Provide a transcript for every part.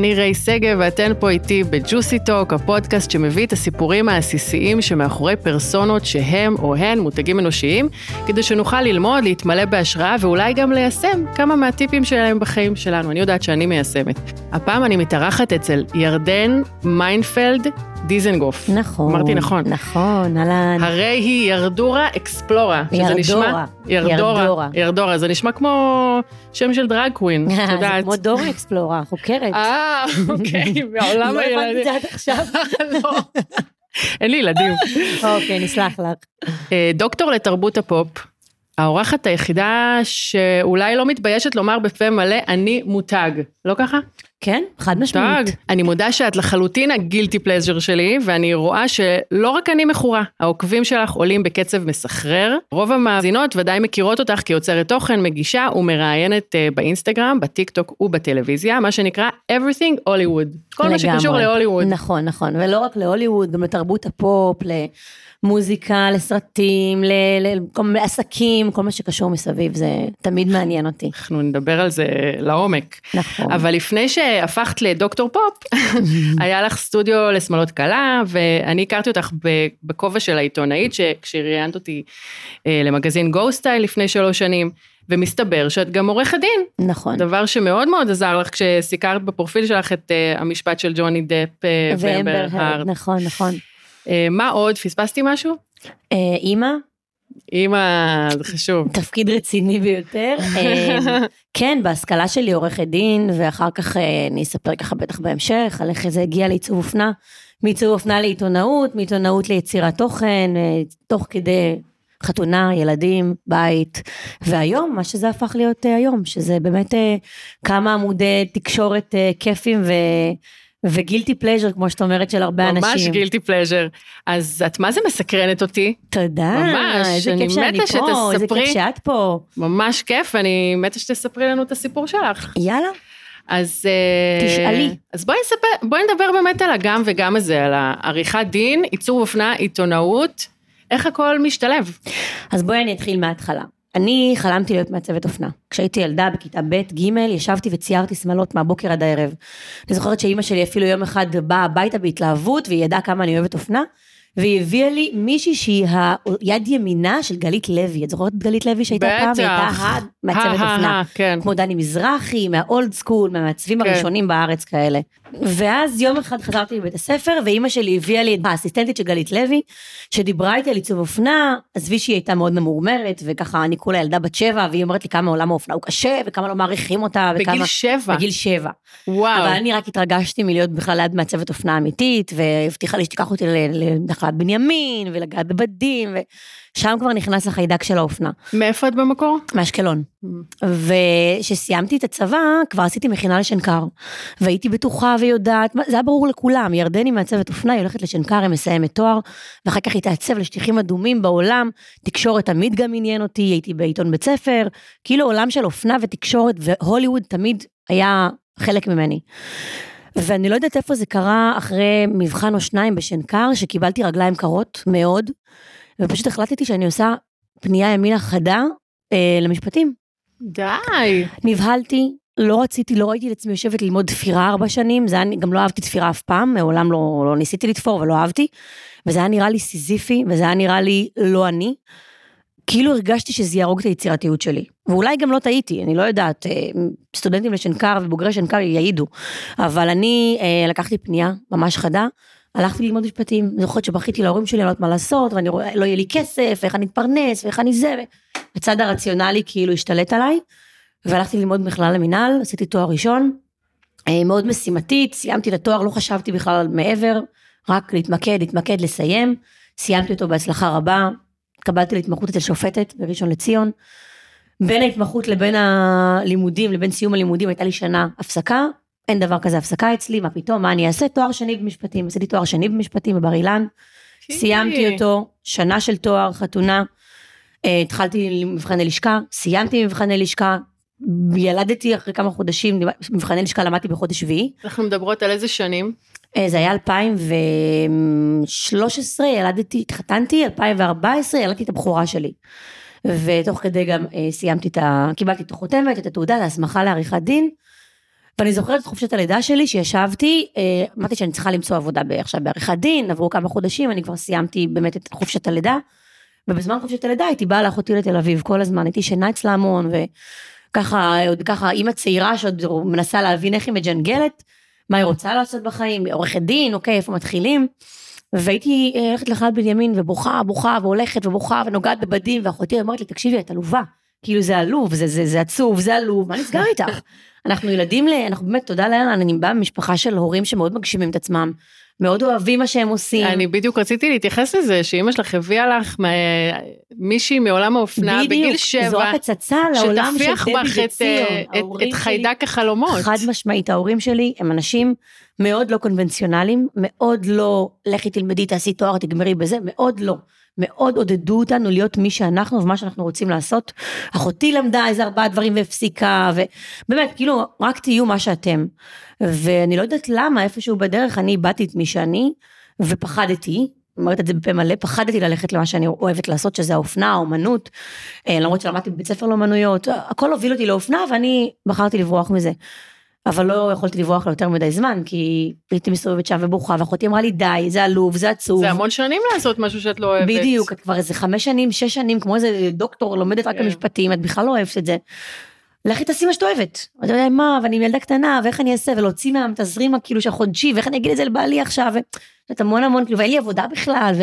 אני ריי שגב ואתן פה איתי בג'וסי טוק, הפודקאסט שמביא את הסיפורים העסיסיים שמאחורי פרסונות שהם או הן מותגים אנושיים, כדי שנוכל ללמוד, להתמלא בהשראה ואולי גם ליישם כמה מהטיפים שלהם בחיים שלנו. אני יודעת שאני מיישמת. הפעם אני מתארחת אצל ירדן מיינפלד דיזנגוף. נכון. אמרתי נכון. נכון, אהלן. הרי היא ירדורה אקספלורה. ירדורה. נשמע, ירדורה. ירדורה. ירדורה. זה נשמע כמו שם של drag queen, את זה יודעת. כמו דורה אקספלורה, חוקרת. אה, אוקיי, מעולם לא הבנתי את הילדים. זה עד עכשיו. לא. אין לי ילדים. אוקיי, נסלח לך. אה, דוקטור לתרבות הפופ, האורחת היחידה שאולי לא מתביישת לומר בפה מלא, אני מותג. לא ככה? כן, חד מותג. משמעית. אני מודה שאת לחלוטין ה guilty pleasure שלי, ואני רואה שלא רק אני מכורה, העוקבים שלך עולים בקצב מסחרר. רוב המאזינות ודאי מכירות אותך כיוצרת תוכן, מגישה ומראיינת אה, באינסטגרם, בטיק טוק ובטלוויזיה, מה שנקרא everything Hollywood. כל מה שקשור לגמרי. להוליווד. נכון, נכון, ולא רק להוליווד, גם לתרבות הפופ, למוזיקה, לסרטים, ל- ל- כל מה שקשור מסביב, זה תמיד מעניין אותי. אנחנו נדבר על זה לעומק. נכון. אבל לפני שהפכת לדוקטור פופ, היה לך סטודיו לשמלות כלה, ואני הכרתי אותך בכובע של העיתונאית, שכשראיינת אותי אה, למגזין Go Style לפני שלוש שנים, ומסתבר שאת גם עורכת דין, נכון. דבר שמאוד מאוד עזר לך כשסיקרת בפרופיל שלך את אה, המשפט של ג'וני דפ אה, ואמבר הארד. נכון, נכון. אה, מה עוד? פספסתי משהו? אה, אימא, אימא, זה חשוב. תפקיד רציני ביותר. אה, כן, בהשכלה שלי עורכת דין, ואחר כך אני אספר ככה בטח בהמשך, על איך זה הגיע לעיצוב אופנה. מעיצוב אופנה לעיתונאות, מעיתונאות ליצירת תוכן, תוך כדי חתונה, ילדים, בית. והיום, מה שזה הפך להיות היום, שזה באמת כמה עמודי תקשורת כיפים ו... וגילטי פלז'ר, כמו שאת אומרת, של הרבה אנשים. ממש גילטי פלז'ר. אז את מה זה מסקרנת אותי? תודה. ממש, איזה כיף שאני פה, איזה שתספרי. כיף שאת פה. ממש כיף, אני מתה שתספרי לנו את הסיפור שלך. יאללה. אז... אה, תשאלי. אז בואי נספר, בואי נדבר באמת על הגם וגם הזה, על העריכת דין, עיצוב אופנה, עיתונאות, איך הכל משתלב. אז בואי אני אתחיל מההתחלה. אני חלמתי להיות מעצבת אופנה. כשהייתי ילדה בכיתה ב', ג', ישבתי וציירתי שמלות מהבוקר עד הערב. אני זוכרת שאימא שלי אפילו יום אחד באה הביתה בהתלהבות, והיא ידעה כמה אני אוהבת אופנה, והיא הביאה לי מישהי שהיא היד ימינה של גלית לוי. את זוכרת את גלית לוי שהייתה פעם? היא הייתה בטח. המעצבת הא, הא, אופנה. הא, כן. כמו דני מזרחי, מהאולד סקול, מהמעצבים כן. הראשונים בארץ כאלה. ואז יום אחד חזרתי לבית הספר, ואימא שלי הביאה לי את האסיסטנטית של גלית לוי, שדיברה איתי על עיצוב אופנה, עזבי שהיא הייתה מאוד ממורמרת, וככה אני כולה ילדה בת שבע, והיא אומרת לי כמה עולם האופנה הוא קשה, וכמה לא מעריכים אותה, וכמה... בגיל שבע. בגיל שבע. וואו. אבל אני רק התרגשתי מלהיות בכלל ליד מעצבת אופנה אמיתית, והבטיחה לי שתיקח אותי לנחלת בנימין, ולגעת בבדים, ושם כבר נכנס החיידק של האופנה. מאיפה את במקור? מאשקלון. וכשסיימתי את הצבא, כבר עשיתי מכינה לשנקר. והייתי בטוחה ויודעת, זה היה ברור לכולם, ירדני מעצבת אופנה, היא הולכת לשנקר, היא מסיימת תואר, ואחר כך היא תעצב לשטיחים אדומים בעולם, תקשורת תמיד גם עניין אותי, הייתי בעיתון בית ספר, כאילו עולם של אופנה ותקשורת, והוליווד תמיד היה חלק ממני. ואני לא יודעת איפה זה קרה אחרי מבחן או שניים בשנקר, שקיבלתי רגליים קרות מאוד, ופשוט החלטתי שאני עושה פנייה ימינה חדה אה, למשפטים. די. נבהלתי, לא רציתי, לא ראיתי את עצמי יושבת ללמוד תפירה ארבע שנים, זה היה, גם לא אהבתי תפירה אף פעם, מעולם לא, לא ניסיתי לתפור ולא אהבתי, וזה היה נראה לי סיזיפי, וזה היה נראה לי לא אני. כאילו הרגשתי שזה יהרוג את היצירתיות שלי. ואולי גם לא טעיתי, אני לא יודעת, אה, סטודנטים לשנקר ובוגרי שנקר יעידו. אבל אני אה, לקחתי פנייה ממש חדה, הלכתי ללמוד משפטים. זוכרת שבכיתי להורים שלי, אני לא יודעת מה לעשות, ואני רואה, לא יהיה לי כסף, ואיך אני אתפרנס, ואיך אני זה, הצד הרציונלי כאילו השתלט עליי. והלכתי ללמוד מכלל למינהל, עשיתי תואר ראשון, אה, מאוד משימתית, סיימתי את התואר, לא חשבתי בכלל מעבר, רק להתמקד, להתמקד, לסיים. סיימתי אותו בהצלחה רבה, קבלתי להתמחות אצל שופטת בראשון לציון. בין ההתמחות לבין הלימודים, לבין סיום הלימודים הייתה לי שנה הפסקה, אין דבר כזה הפסקה אצלי, מה פתאום, מה אני אעשה? תואר שני במשפטים, עשיתי תואר שני במשפטים בבר אילן, סיימתי אותו, שנה של תואר, חתונה, אה, התחלתי מבחני לשכה, סיימתי מבחני לשכה, ילדתי אחרי כמה חודשים, מבחני לשכה למדתי בחודש שביעי, אנחנו מדברות על איזה שנים? אה, זה היה 2013, ילדתי, התחתנתי, 2014, ילדתי את הבכורה שלי. ותוך כדי גם אה, סיימתי את ה... קיבלתי את החותמת, את התעודה, את ההסמכה לעריכת דין. ואני זוכרת את חופשת הלידה שלי, שישבתי, אה, אמרתי שאני צריכה למצוא עבודה עכשיו בעריכת דין, עברו כמה חודשים, אני כבר סיימתי באמת את חופשת הלידה, ובזמן חופשת הלידה הייתי באה לאחותי לתל אביב כל הזמן, הייתי ישנה אצלה המון, וככה, עוד ככה, אימא צעירה שעוד מנסה להבין איך היא מג'נגלת, מה היא רוצה לעשות בחיים, עורכת דין, אוקיי, איפה מתחילים. והייתי אה, הולכת לחלל בנימין ובוכה, בוכה, והולכת ובוכה, ונוגעת בבדים, ואחותי אמרת לי, תקשיבי, את עלובה. כאילו זה עלוב, זה, זה, זה עצוב, זה עלוב, מה נסגר איתך? אנחנו ילדים. אנחנו באמת, תודה לאללה, אני באה ממשפחה של הורים שמאוד מגשימים את עצמם, מאוד אוהבים מה שהם עושים. אני בדיוק רציתי להתייחס לזה, שאימא שלך הביאה לך מישהי מעולם האופנה בגיל שבע, בדיוק, זו רק הצצה לעולם של דבי וציר. את, את, את חיידק החלומות. חד משמעית, ההורים שלי הם אנשים מאוד לא קונבנציונליים, מאוד לא, לכי תלמדי, תעשי תואר, תגמרי בזה, מאוד לא. מאוד עודדו אותנו להיות מי שאנחנו ומה שאנחנו רוצים לעשות. אחותי למדה איזה ארבעה דברים והפסיקה, ובאמת, כאילו, רק תהיו מה שאתם. ואני לא יודעת למה, איפשהו בדרך אני איבדתי את מי שאני, ופחדתי, אומרת את זה בפה מלא, פחדתי ללכת למה שאני אוהבת לעשות, שזה האופנה, האומנות, אה, למרות שלמדתי בבית ספר לאומנויות, הכל הוביל אותי לאופנה ואני בחרתי לברוח מזה. אבל לא יכולתי לברוח לו יותר מדי זמן, כי הייתי מסתובבת שם ובוכה, ואחותי אמרה לי, די, זה עלוב, זה עצוב. זה המון שנים לעשות משהו שאת לא אוהבת. בדיוק, את כבר איזה חמש שנים, שש שנים, כמו איזה דוקטור, לומדת רק במשפטים, כן. את בכלל לא אוהבת את זה. לכי תעשי מה שאת אוהבת. אתה יודע מה, ואני עם ילדה קטנה, ואיך אני אעשה, ולהוציא מהתזרים כאילו של חודשי, ואיך אני אגיד את זה לבעלי עכשיו, ואת המון המון, כאילו, ואין לי עבודה בכלל,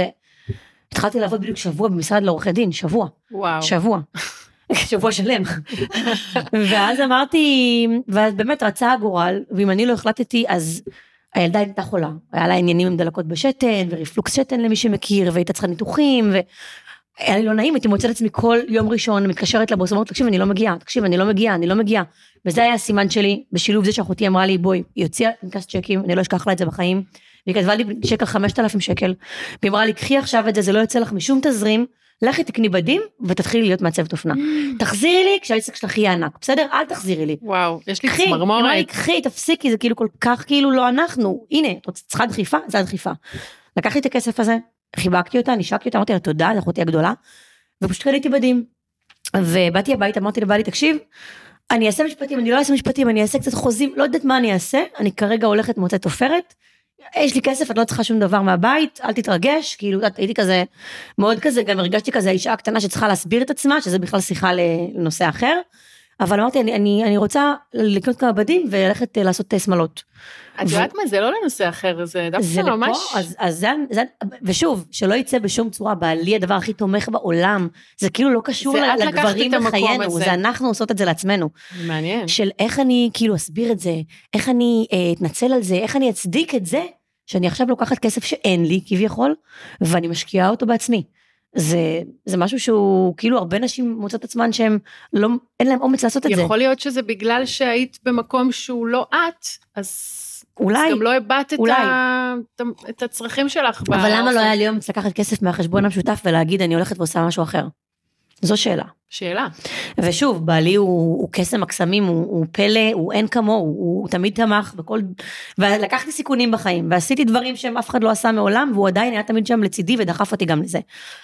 והתחלתי לעבוד בדיוק שבוע במשרד לעורכי דין, שבוע. וואו. שבוע. שבוע שלם. ואז אמרתי, ואז באמת רצה הגורל, ואם אני לא החלטתי, אז הילדה הייתה חולה. היה לה עניינים עם דלקות בשתן, ורפלוקס שתן למי שמכיר, והייתה צריכה ניתוחים, והיה לי לא נעים, הייתי מוצאת עצמי כל יום ראשון, מתקשרת לבוס, אומרת, תקשיב, אני לא מגיעה, תקשיב, אני לא מגיעה, אני לא מגיעה. וזה היה הסימן שלי, בשילוב זה שאחותי אמרה לי, בואי, היא הוציאה פנקס צ'קים, אני לא אשכח לה את זה בחיים. והיא כתבה לי צ'ק על 5,000 שקל, והיא אמרה לי, קחי עכשיו את זה, זה לא יוצא לך משום תזרים, לכי תקני בדים ותתחילי להיות מעצבת אופנה. תחזירי לי כשהעסק שלך יהיה ענק, בסדר? אל תחזירי לי. וואו, יש לי צמרמורת. קחי, קחי, תפסיקי, זה כאילו כל כך כאילו לא אנחנו. הנה, את צריכה דחיפה? זה הדחיפה. לקחתי את הכסף הזה, חיבקתי אותה, נשקתי אותה, אמרתי לה תודה, זו אחותי הגדולה, ופשוט קניתי בדים. ובאתי הביתה, אמרתי לבעלי, תקשיב, אני אעשה משפטים, אני לא אעשה משפטים, אני אעשה קצת חוזים, לא יודעת מה אני אעשה, אני כרגע הולכת מוצאת עופרת, יש לי כסף, את לא צריכה שום דבר מהבית, אל תתרגש, כאילו, את הייתי כזה, מאוד כזה, גם הרגשתי כזה האישה הקטנה שצריכה להסביר את עצמה, שזה בכלל שיחה לנושא אחר. אבל אמרתי, אני, אני, אני רוצה לקנות כמה בדים וללכת אה, לעשות אה, שמלות. את יודעת מה, זה לא לנושא אחר, זה דווקא זה ממש... לפה, אז, אז זה, זה, ושוב, שלא יצא בשום צורה, בעלי הדבר הכי תומך בעולם, זה כאילו לא קשור לגברים בחיינו, זה אנחנו עושות את זה לעצמנו. מעניין. של איך אני כאילו אסביר את זה, איך אני אה, אתנצל על זה, איך אני אצדיק את זה, שאני עכשיו לוקחת כסף שאין לי כביכול, ואני משקיעה אותו בעצמי. זה, זה משהו שהוא, כאילו הרבה נשים מוצאות עצמן שהם לא, אין להם אומץ לעשות את יכול זה. יכול להיות שזה בגלל שהיית במקום שהוא לא את, אז... אולי, אז גם לא הבעת את, ה... את הצרכים שלך. אבל למה לא היה לי אומץ לקחת כסף מהחשבון המשותף ולהגיד אני הולכת ועושה משהו אחר? זו שאלה. שאלה. ושוב, בעלי הוא, הוא קסם הקסמים, הוא, הוא פלא, הוא אין כמוהו, הוא, הוא תמיד תמך בכל... ולקחתי סיכונים בחיים, ועשיתי דברים שאף אחד לא עשה מעולם, והוא עדיין היה תמיד שם לצידי ודחף אותי גם לזה.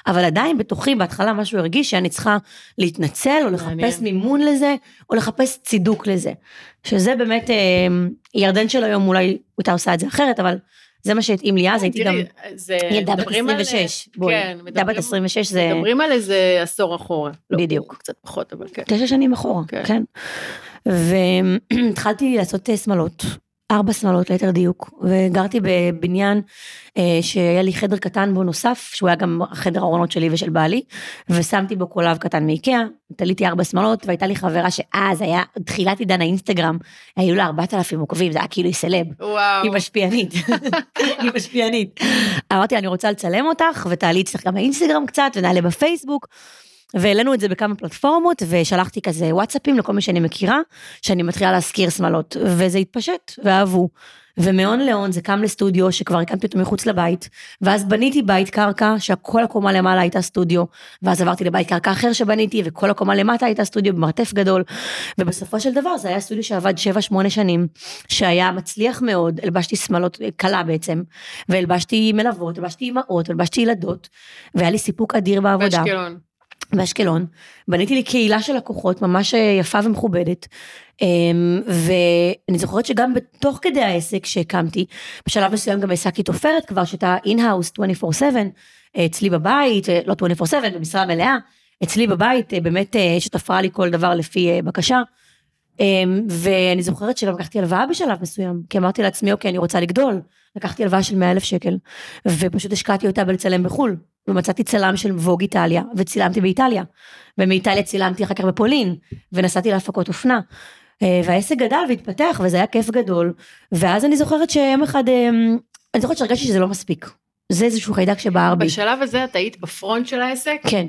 אבל עדיין בתוכי, בהתחלה משהו הרגיש שאני צריכה להתנצל, או לחפש מעניין. מימון לזה, או לחפש צידוק לזה. שזה באמת, אה, ירדן של היום אולי הייתה עושה את זה אחרת, אבל זה מה שהתאים לי אז, הייתי גם ילדה בת 26, בואי, כן, בת 26 זה... מדברים על איזה עשור אחורה. לא, בדיוק. קצת פחות, אבל כן. תשע שנים אחורה, כן. כן. והתחלתי לעשות אה, שמלות, ארבע שמאלות ליתר דיוק, וגרתי בבניין אה, שהיה לי חדר קטן בו נוסף, שהוא היה גם חדר הארונות שלי ושל בעלי, ושמתי בו קולב קטן מאיקאה, תליתי ארבע שמאלות, והייתה לי חברה שאז היה תחילת עידן האינסטגרם, היו לה ארבעת אלפים עוקבים, זה היה כאילו היא סלב, וואו. היא משפיענית, היא משפיענית. אמרתי לה, אני רוצה לצלם אותך, ותעלי אצלך גם האינסטגרם קצת, ונעלה בפייסבוק. והעלינו את זה בכמה פלטפורמות, ושלחתי כזה וואטסאפים לכל מי שאני מכירה, שאני מתחילה להשכיר שמלות, וזה התפשט, ואהבו. ומהון להון זה קם לסטודיו שכבר הקמתי אותו מחוץ לבית, ואז בניתי בית קרקע שהכל הקומה למעלה הייתה סטודיו, ואז עברתי לבית קרקע אחר שבניתי, וכל הקומה למטה הייתה סטודיו במרתף גדול, ובסופו של דבר זה היה סטודיו שעבד 7-8 שנים, שהיה מצליח מאוד, הלבשתי שמלות, כלה בעצם, והלבשתי מלוות, הלבשתי אמהות, הלבשתי ילדות, והיה לי סיפוק אדיר בעבודה. באשקלון. באשקלון, בניתי לי קהילה של לקוחות ממש יפה ומכובדת, אמ, ואני זוכרת שגם בתוך כדי העסק שהקמתי, בשלב מסוים גם העסקתי תופרת כבר, שהייתה in-house 24/7, אצלי בבית, לא 24/7, במשרה מלאה, אצלי בבית באמת שתפרה לי כל דבר לפי בקשה. אמ, ואני זוכרת שגם לקחתי הלוואה בשלב מסוים, כי אמרתי לעצמי, אוקיי, אני רוצה לגדול. לקחתי הלוואה של 100 אלף שקל, ופשוט השקעתי אותה בלצלם בחו"ל. ומצאתי צלם של ווג איטליה, וצילמתי באיטליה. ומאיטליה צילמתי אחר כך בפולין, ונסעתי להפקות אופנה. אה, והעסק גדל והתפתח, וזה היה כיף גדול. ואז אני זוכרת שיום אחד, אמ, אני זוכרת שהרגשתי שזה לא מספיק. זה איזשהו חיידק שבער בי. בשלב הזה את היית בפרונט של העסק? כן.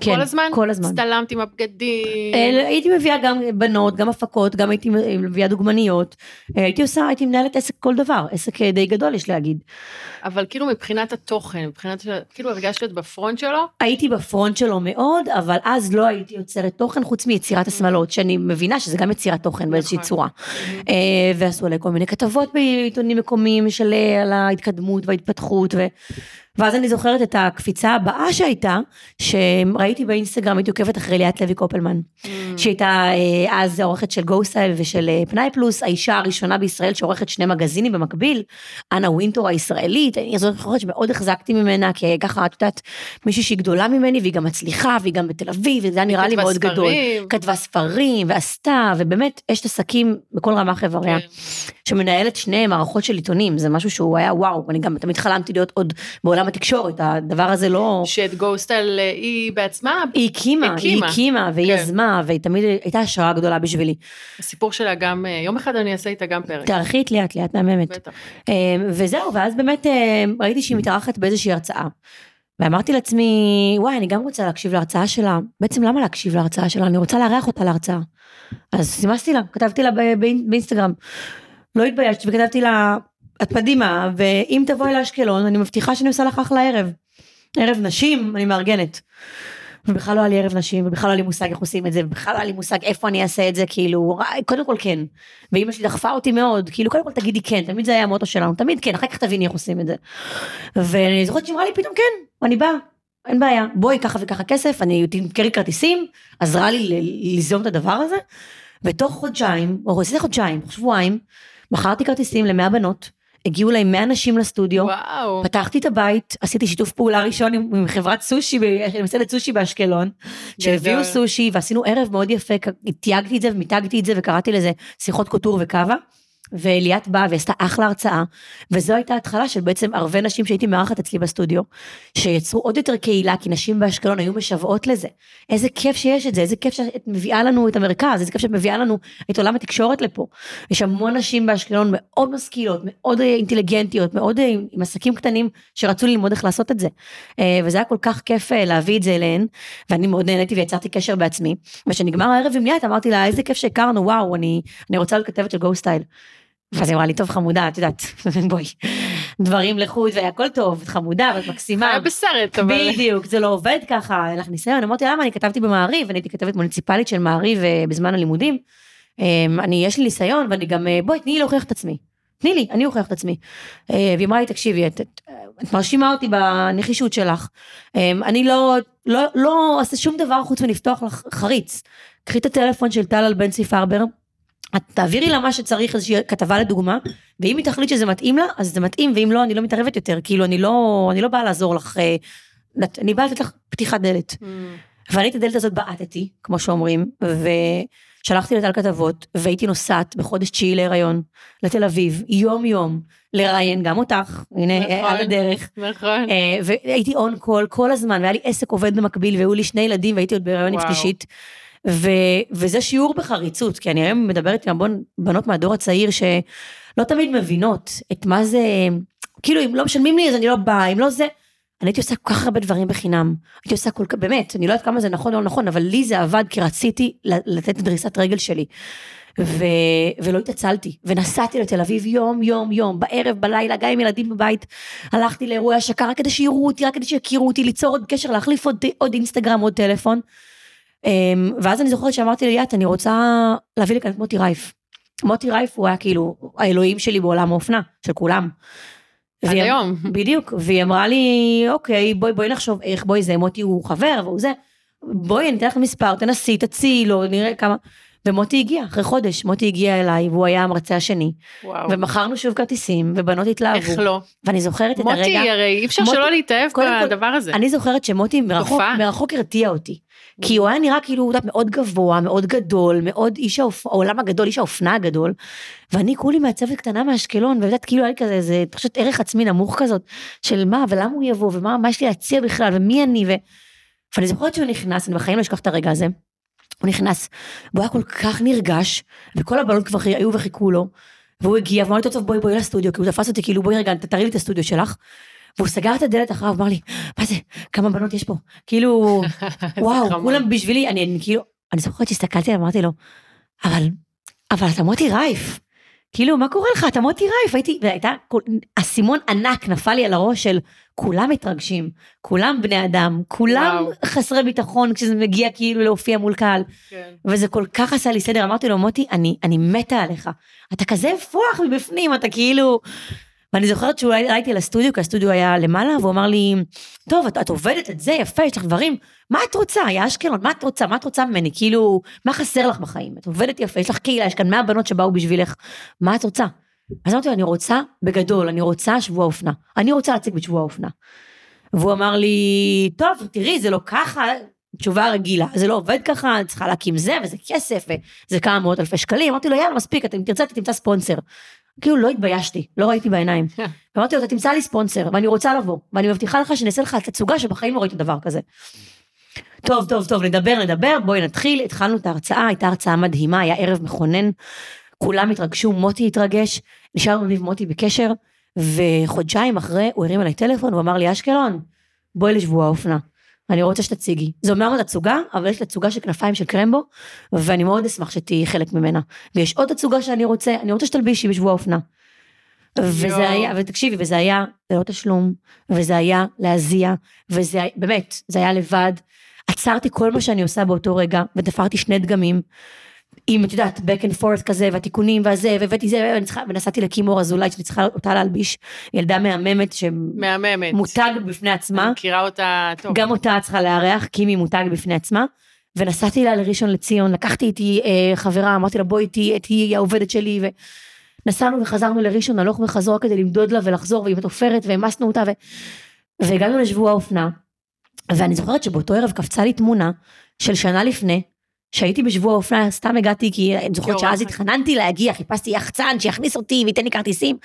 כן, כל הזמן? כל הזמן. הצטלמת עם הבגדים? הייתי מביאה גם בנות, גם הפקות, גם הייתי מביאה דוגמניות. הייתי עושה, הייתי מנהלת עסק כל דבר, עסק די גדול יש להגיד. אבל כאילו מבחינת התוכן, מבחינת, כאילו הרגשת להיות בפרונט שלו? הייתי בפרונט שלו מאוד, אבל אז לא הייתי יוצרת תוכן חוץ מיצירת השמאלות, שאני מבינה שזה גם יצירת תוכן באיזושהי נכון. צורה. ועשו עליי כל מיני כתבות בעיתונים מקומיים של על ההתקדמות וההתפתחות. ואז אני זוכרת את הקפיצה הבאה שהייתה, שראיתי באינסטגרם, הייתי עוקבת אחרי ליאת לוי קופלמן, mm. שהייתה אה, אז עורכת של גו-סטייל ושל אה, פנאי פלוס, האישה הראשונה בישראל שעורכת שני מגזינים במקביל, אנה ווינטור הישראלית, אני זוכרת שמאוד החזקתי ממנה, כי ככה, את יודעת, מישהי שהיא גדולה ממני, והיא גם מצליחה, והיא גם בתל אביב, וזה היה נראה לי מאוד ספרים. גדול. כתבה ספרים, ועשתה, ובאמת, אשת עסקים בכל רמה חבריה, כן. שמנהלת שני מערכות של עיתונים, זה משהו שהוא היה וואו, אני גם תמיד חלמתי להיות עוד בעולם התקשורת, הדבר הזה לא... שאת גוסטל אה, היא בעצמה היא הקימה, היא הקימה והיא כן. יזמה, והיא תמיד הייתה השראה גדולה בשבילי. הסיפור שלה גם, אה, יום אחד אני אעשה איתה גם פרק. תערכי את ליאת, ליאת מהממת. בטח. אה, וזהו, ואז באמת ראיתי שהיא מתארחת באיזושהי הרצאה. ואמרתי לעצמי, וואי, אני גם רוצה להקשיב להרצאה שלה. בעצם למה להקשיב להרצאה שלה? אני רוצה לארח אותה להרצאה. אז סימסתי לה, כתבתי לה באינסטגרם. לא התביישתי וכתבתי לה, את מדהימה, ואם תבואי לאשקלון, אני מבטיחה שאני עושה לך אחלה ערב. ערב נשים, אני מארגנת. ובכלל לא היה לי ערב נשים, ובכלל לא היה לי מושג איך עושים את זה, ובכלל לא היה לי מושג איפה אני אעשה את זה, כאילו, קודם כל כן. ואימא שלי דחפה אותי מאוד, כאילו, קודם כל תגידי כן, תמיד זה היה המוטו שלנו, תמיד כן, אחר כך תביני איך עושים את זה. ואני זוכרת שהיא לי פתאום כן, אני באה, אין בעיה, בואי ככה וככה כסף, אני תמכרי כרטיסים, עזרה לי ליזום את הדבר הזה, ותוך חודשיים, או עשיתי חודשיים, שבועיים, מכרתי כרטיסים למאה בנות, הגיעו להם 100 אנשים לסטודיו, וואו. פתחתי את הבית, עשיתי שיתוף פעולה ראשון עם, עם חברת סושי, מסעדת סושי באשקלון, שהביאו סושי ועשינו ערב מאוד יפה, תייגתי את זה ומיתגתי את זה וקראתי לזה שיחות קוטור וקאבה. וליאת באה ועשתה אחלה הרצאה, וזו הייתה התחלה של בעצם הרבה נשים שהייתי מארחת אצלי בסטודיו, שיצרו עוד יותר קהילה, כי נשים באשקלון היו משוועות לזה. איזה כיף שיש את זה, איזה כיף שאת מביאה לנו את המרכז, איזה כיף שאת מביאה לנו את עולם התקשורת לפה. יש המון נשים באשקלון מאוד משכילות, מאוד אינטליגנטיות, מאוד עם, עם עסקים קטנים שרצו ללמוד איך לעשות את זה. אה, וזה היה כל כך כיף אה, להביא את זה אליהן, ואני מאוד נהניתי ויצרתי קשר בעצמי. וכשנגמר הערב עם ליאת אמרתי לה איזה כיף שהכרנו, וואו, אני, אני רוצה להיות כתבת של גו סטייל. ואז היא אמרה לי, טוב חמודה, את יודעת, בואי, דברים לחוד והכל טוב, את חמודה ואת מקסימה. היה בסרט, אבל... בדיוק, זה לא עובד ככה, אין לך ניסיון. אמרתי, למה? אני כתבתי במעריב, אני הייתי כתבת מוניציפלית של מעריב אה, בזמן הלימודים. אמ, אני, יש לי ניסיון, ואני גם, אה, בואי, תני לי להוכיח את עצמי. תני לי, אני אוכיח את עצמי. אה, והיא אמרה לי, תקשיבי, את, את, את מרשימה אותי בנחישות שלך. אמ, אני לא, לא, לא אעשה שום דבר חוץ מלפתוח לך חריץ. קחי את הטלפון של טל על בנצי פרבר, את תעבירי לה מה שצריך איזושהי כתבה לדוגמה, ואם היא תחליט שזה מתאים לה, אז זה מתאים, ואם לא, אני לא מתערבת יותר, כאילו אני לא, אני לא באה לעזור לך, אה, אני באה לתת לך פתיחת דלת. Mm. ואני את הדלת הזאת בעטתי, כמו שאומרים, ושלחתי לטל כתבות, והייתי נוסעת בחודש תשיעי להיריון, לתל אביב, יום יום, לראיין גם אותך, הנה, נכון, על הדרך. נכון. אה, והייתי און קול כל הזמן, והיה לי עסק עובד במקביל, והיו לי שני ילדים, והייתי עוד בהיריון עם שלישית. ו, וזה שיעור בחריצות, כי אני היום מדברת עם המון בנות מהדור הצעיר שלא תמיד מבינות את מה זה, כאילו אם לא משלמים לי אז אני לא באה, אם לא זה, אני הייתי עושה כל כך הרבה דברים בחינם, הייתי עושה כל כך, באמת, אני לא יודעת כמה זה נכון או לא נכון, אבל לי זה עבד כי רציתי לתת דריסת רגל שלי. ו... ולא התעצלתי, ונסעתי לתל אביב יום יום יום, בערב, בלילה, גם עם ילדים בבית, הלכתי לאירועי השקה רק כדי שיראו אותי, רק כדי שיכירו אותי, ליצור עוד קשר, להחליף עוד, עוד אינסטגרם, עוד טלפון. אמ, ואז אני זוכרת שאמרתי ליאת, אני רוצה להביא לכאן את מוטי רייף. מוטי רייף הוא היה כאילו האלוהים שלי בעולם האופנה, של כולם. עד היום. בדיוק, והיא אמרה לי, אוקיי, בואי, בואי נחשוב איך, בואי זה, מוטי הוא חבר והוא זה. בואי, אני אתן לך מספר, תנסי, תציעי לו, נראה כמה. ומוטי הגיע, אחרי חודש, מוטי הגיע אליי, והוא היה המרצה השני. וואו. ומכרנו שוב כרטיסים, ובנות התלהבו. איך לא? ואני זוכרת את הרגע... מוטי, הרי אי אפשר מוטי- שלא להתאהב בדבר הזה. אני זוכרת שמוטי מרחוק. מרחוק הרתיע אותי. כי הוא היה נראה כאילו, יודעת, מאוד גבוה, מאוד גדול, מאוד איש האופ... העולם הגדול, איש האופנה הגדול. ואני כולי מעצבת קטנה מאשקלון, ואת יודעת, כאילו היה לי כזה, איזה תחושת ערך עצמי נמוך כזאת, של מה, ולמה הוא יבוא, ומה מה יש לי להציע בכלל, ומי אני, ו... ואני זוכרת שהוא נכנס, אני בחיים לא אשכח את הרגע הזה. הוא נכנס, והוא היה כל כך נרגש, וכל הבנות כבר היו וחיכו לו, והוא הגיע, ואמר לי, טוב, טוב, בואי, בואי לסטודיו, כי הוא תפס אותי, כאילו, בואי רגע, תראי לי את הסטודיו שלך. והוא סגר את הדלת אחריו, אמר לי, מה זה, כמה בנות יש פה? כאילו, וואו. כולם בשבילי, אני, אני כאילו, אני זוכרת שהסתכלתי עליו, אמרתי לו, אבל, אבל אתה מוטי רייף. כאילו, מה קורה לך? אתה מוטי רייף. הייתי, והייתה, אסימון ענק נפל לי על הראש של כולם מתרגשים, כולם בני אדם, כולם וואו. חסרי ביטחון כשזה מגיע כאילו להופיע מול קהל. כן. וזה כל כך עשה לי סדר, אמרתי לו, מוטי, אני, אני מתה עליך. אתה כזה פוח מבפנים, אתה כאילו... ואני זוכרת שהוא הייתי לסטודיו, כי הסטודיו היה למעלה, והוא אמר לי, טוב, את, את עובדת את זה, יפה, יש לך דברים, מה את רוצה? יא אשקלון, מה את רוצה? מה את רוצה ממני? כאילו, מה חסר לך בחיים? את עובדת יפה, יש לך קהילה, יש כאן 100 בנות שבאו בשבילך, מה את רוצה? אז אמרתי לו, אני רוצה, בגדול, אני רוצה שבוע אופנה. אני רוצה להציג בשבוע אופנה. והוא אמר לי, טוב, תראי, זה לא ככה, תשובה רגילה, זה לא עובד ככה, את צריכה להקים זה, וזה כסף, וזה כמה מאות אלפי שקלים. אמרתי לו, יאללה, מספיק, אם תרצה, תמצא ספונסר. כאילו, לא התביישתי, לא ראיתי בעיניים. ואמרתי לו, אתה תמצא לי ספונסר, ואני רוצה לבוא, ואני מבטיחה לך שאני אעשה לך תצוגה שבחיים לא ראיתי דבר כזה. טוב, טוב, טוב, נדבר, נדבר, בואי נתחיל. התחלנו את ההרצאה, הייתה הרצאה מדהימה, היה ערב מכונן. כולם התרגשו, מוטי התרגש, נשארנו אני ומוטי בקשר, וחודשיים אחרי הוא הרים אליי טלפון, הוא אמר לי, אשקלון, בואי לשבוע האופנה. אני רוצה שתציגי. זה אומנם עוד תצוגה, אבל יש תצוגה של כנפיים של קרמבו, ואני מאוד אשמח שתהיי חלק ממנה. ויש עוד תצוגה שאני רוצה, אני רוצה שתלבישי בשבוע האופנה. וזה. היה, ותקשיבי, וזה היה ללא תשלום, וזה היה להזיע, וזה היה, באמת, זה היה לבד. עצרתי כל מה שאני עושה באותו רגע, ותפרתי שני דגמים. עם, את יודעת, back and forth כזה, והתיקונים והזה, והבאתי זה, ואני צריכה, ונסעתי לקימור אזולאי, שאני צריכה אותה להלביש, ילדה מהממת. שמותג בפני עצמה. אני מכירה אותה טוב. גם אותה את צריכה לארח, קימי מותג בפני עצמה. ונסעתי לה לראשון לציון, לקחתי איתי אה, חברה, אמרתי לה בואי איתי, תהיי העובדת שלי, ונסענו וחזרנו לראשון הלוך וחזור כדי למדוד לה ולחזור, והיא מתעופרת, והעמסנו אותה, ו... והגענו לשבוע האופנה. ואני זוכרת שבאותו ערב קפצה לי תמונה של שנה לפני, שהייתי בשבוע האופנה, סתם הגעתי, כי אני זוכרת. שאז התחננתי להגיע, חיפשתי יחצן שיכניס אותי וייתן לי כרטיסים.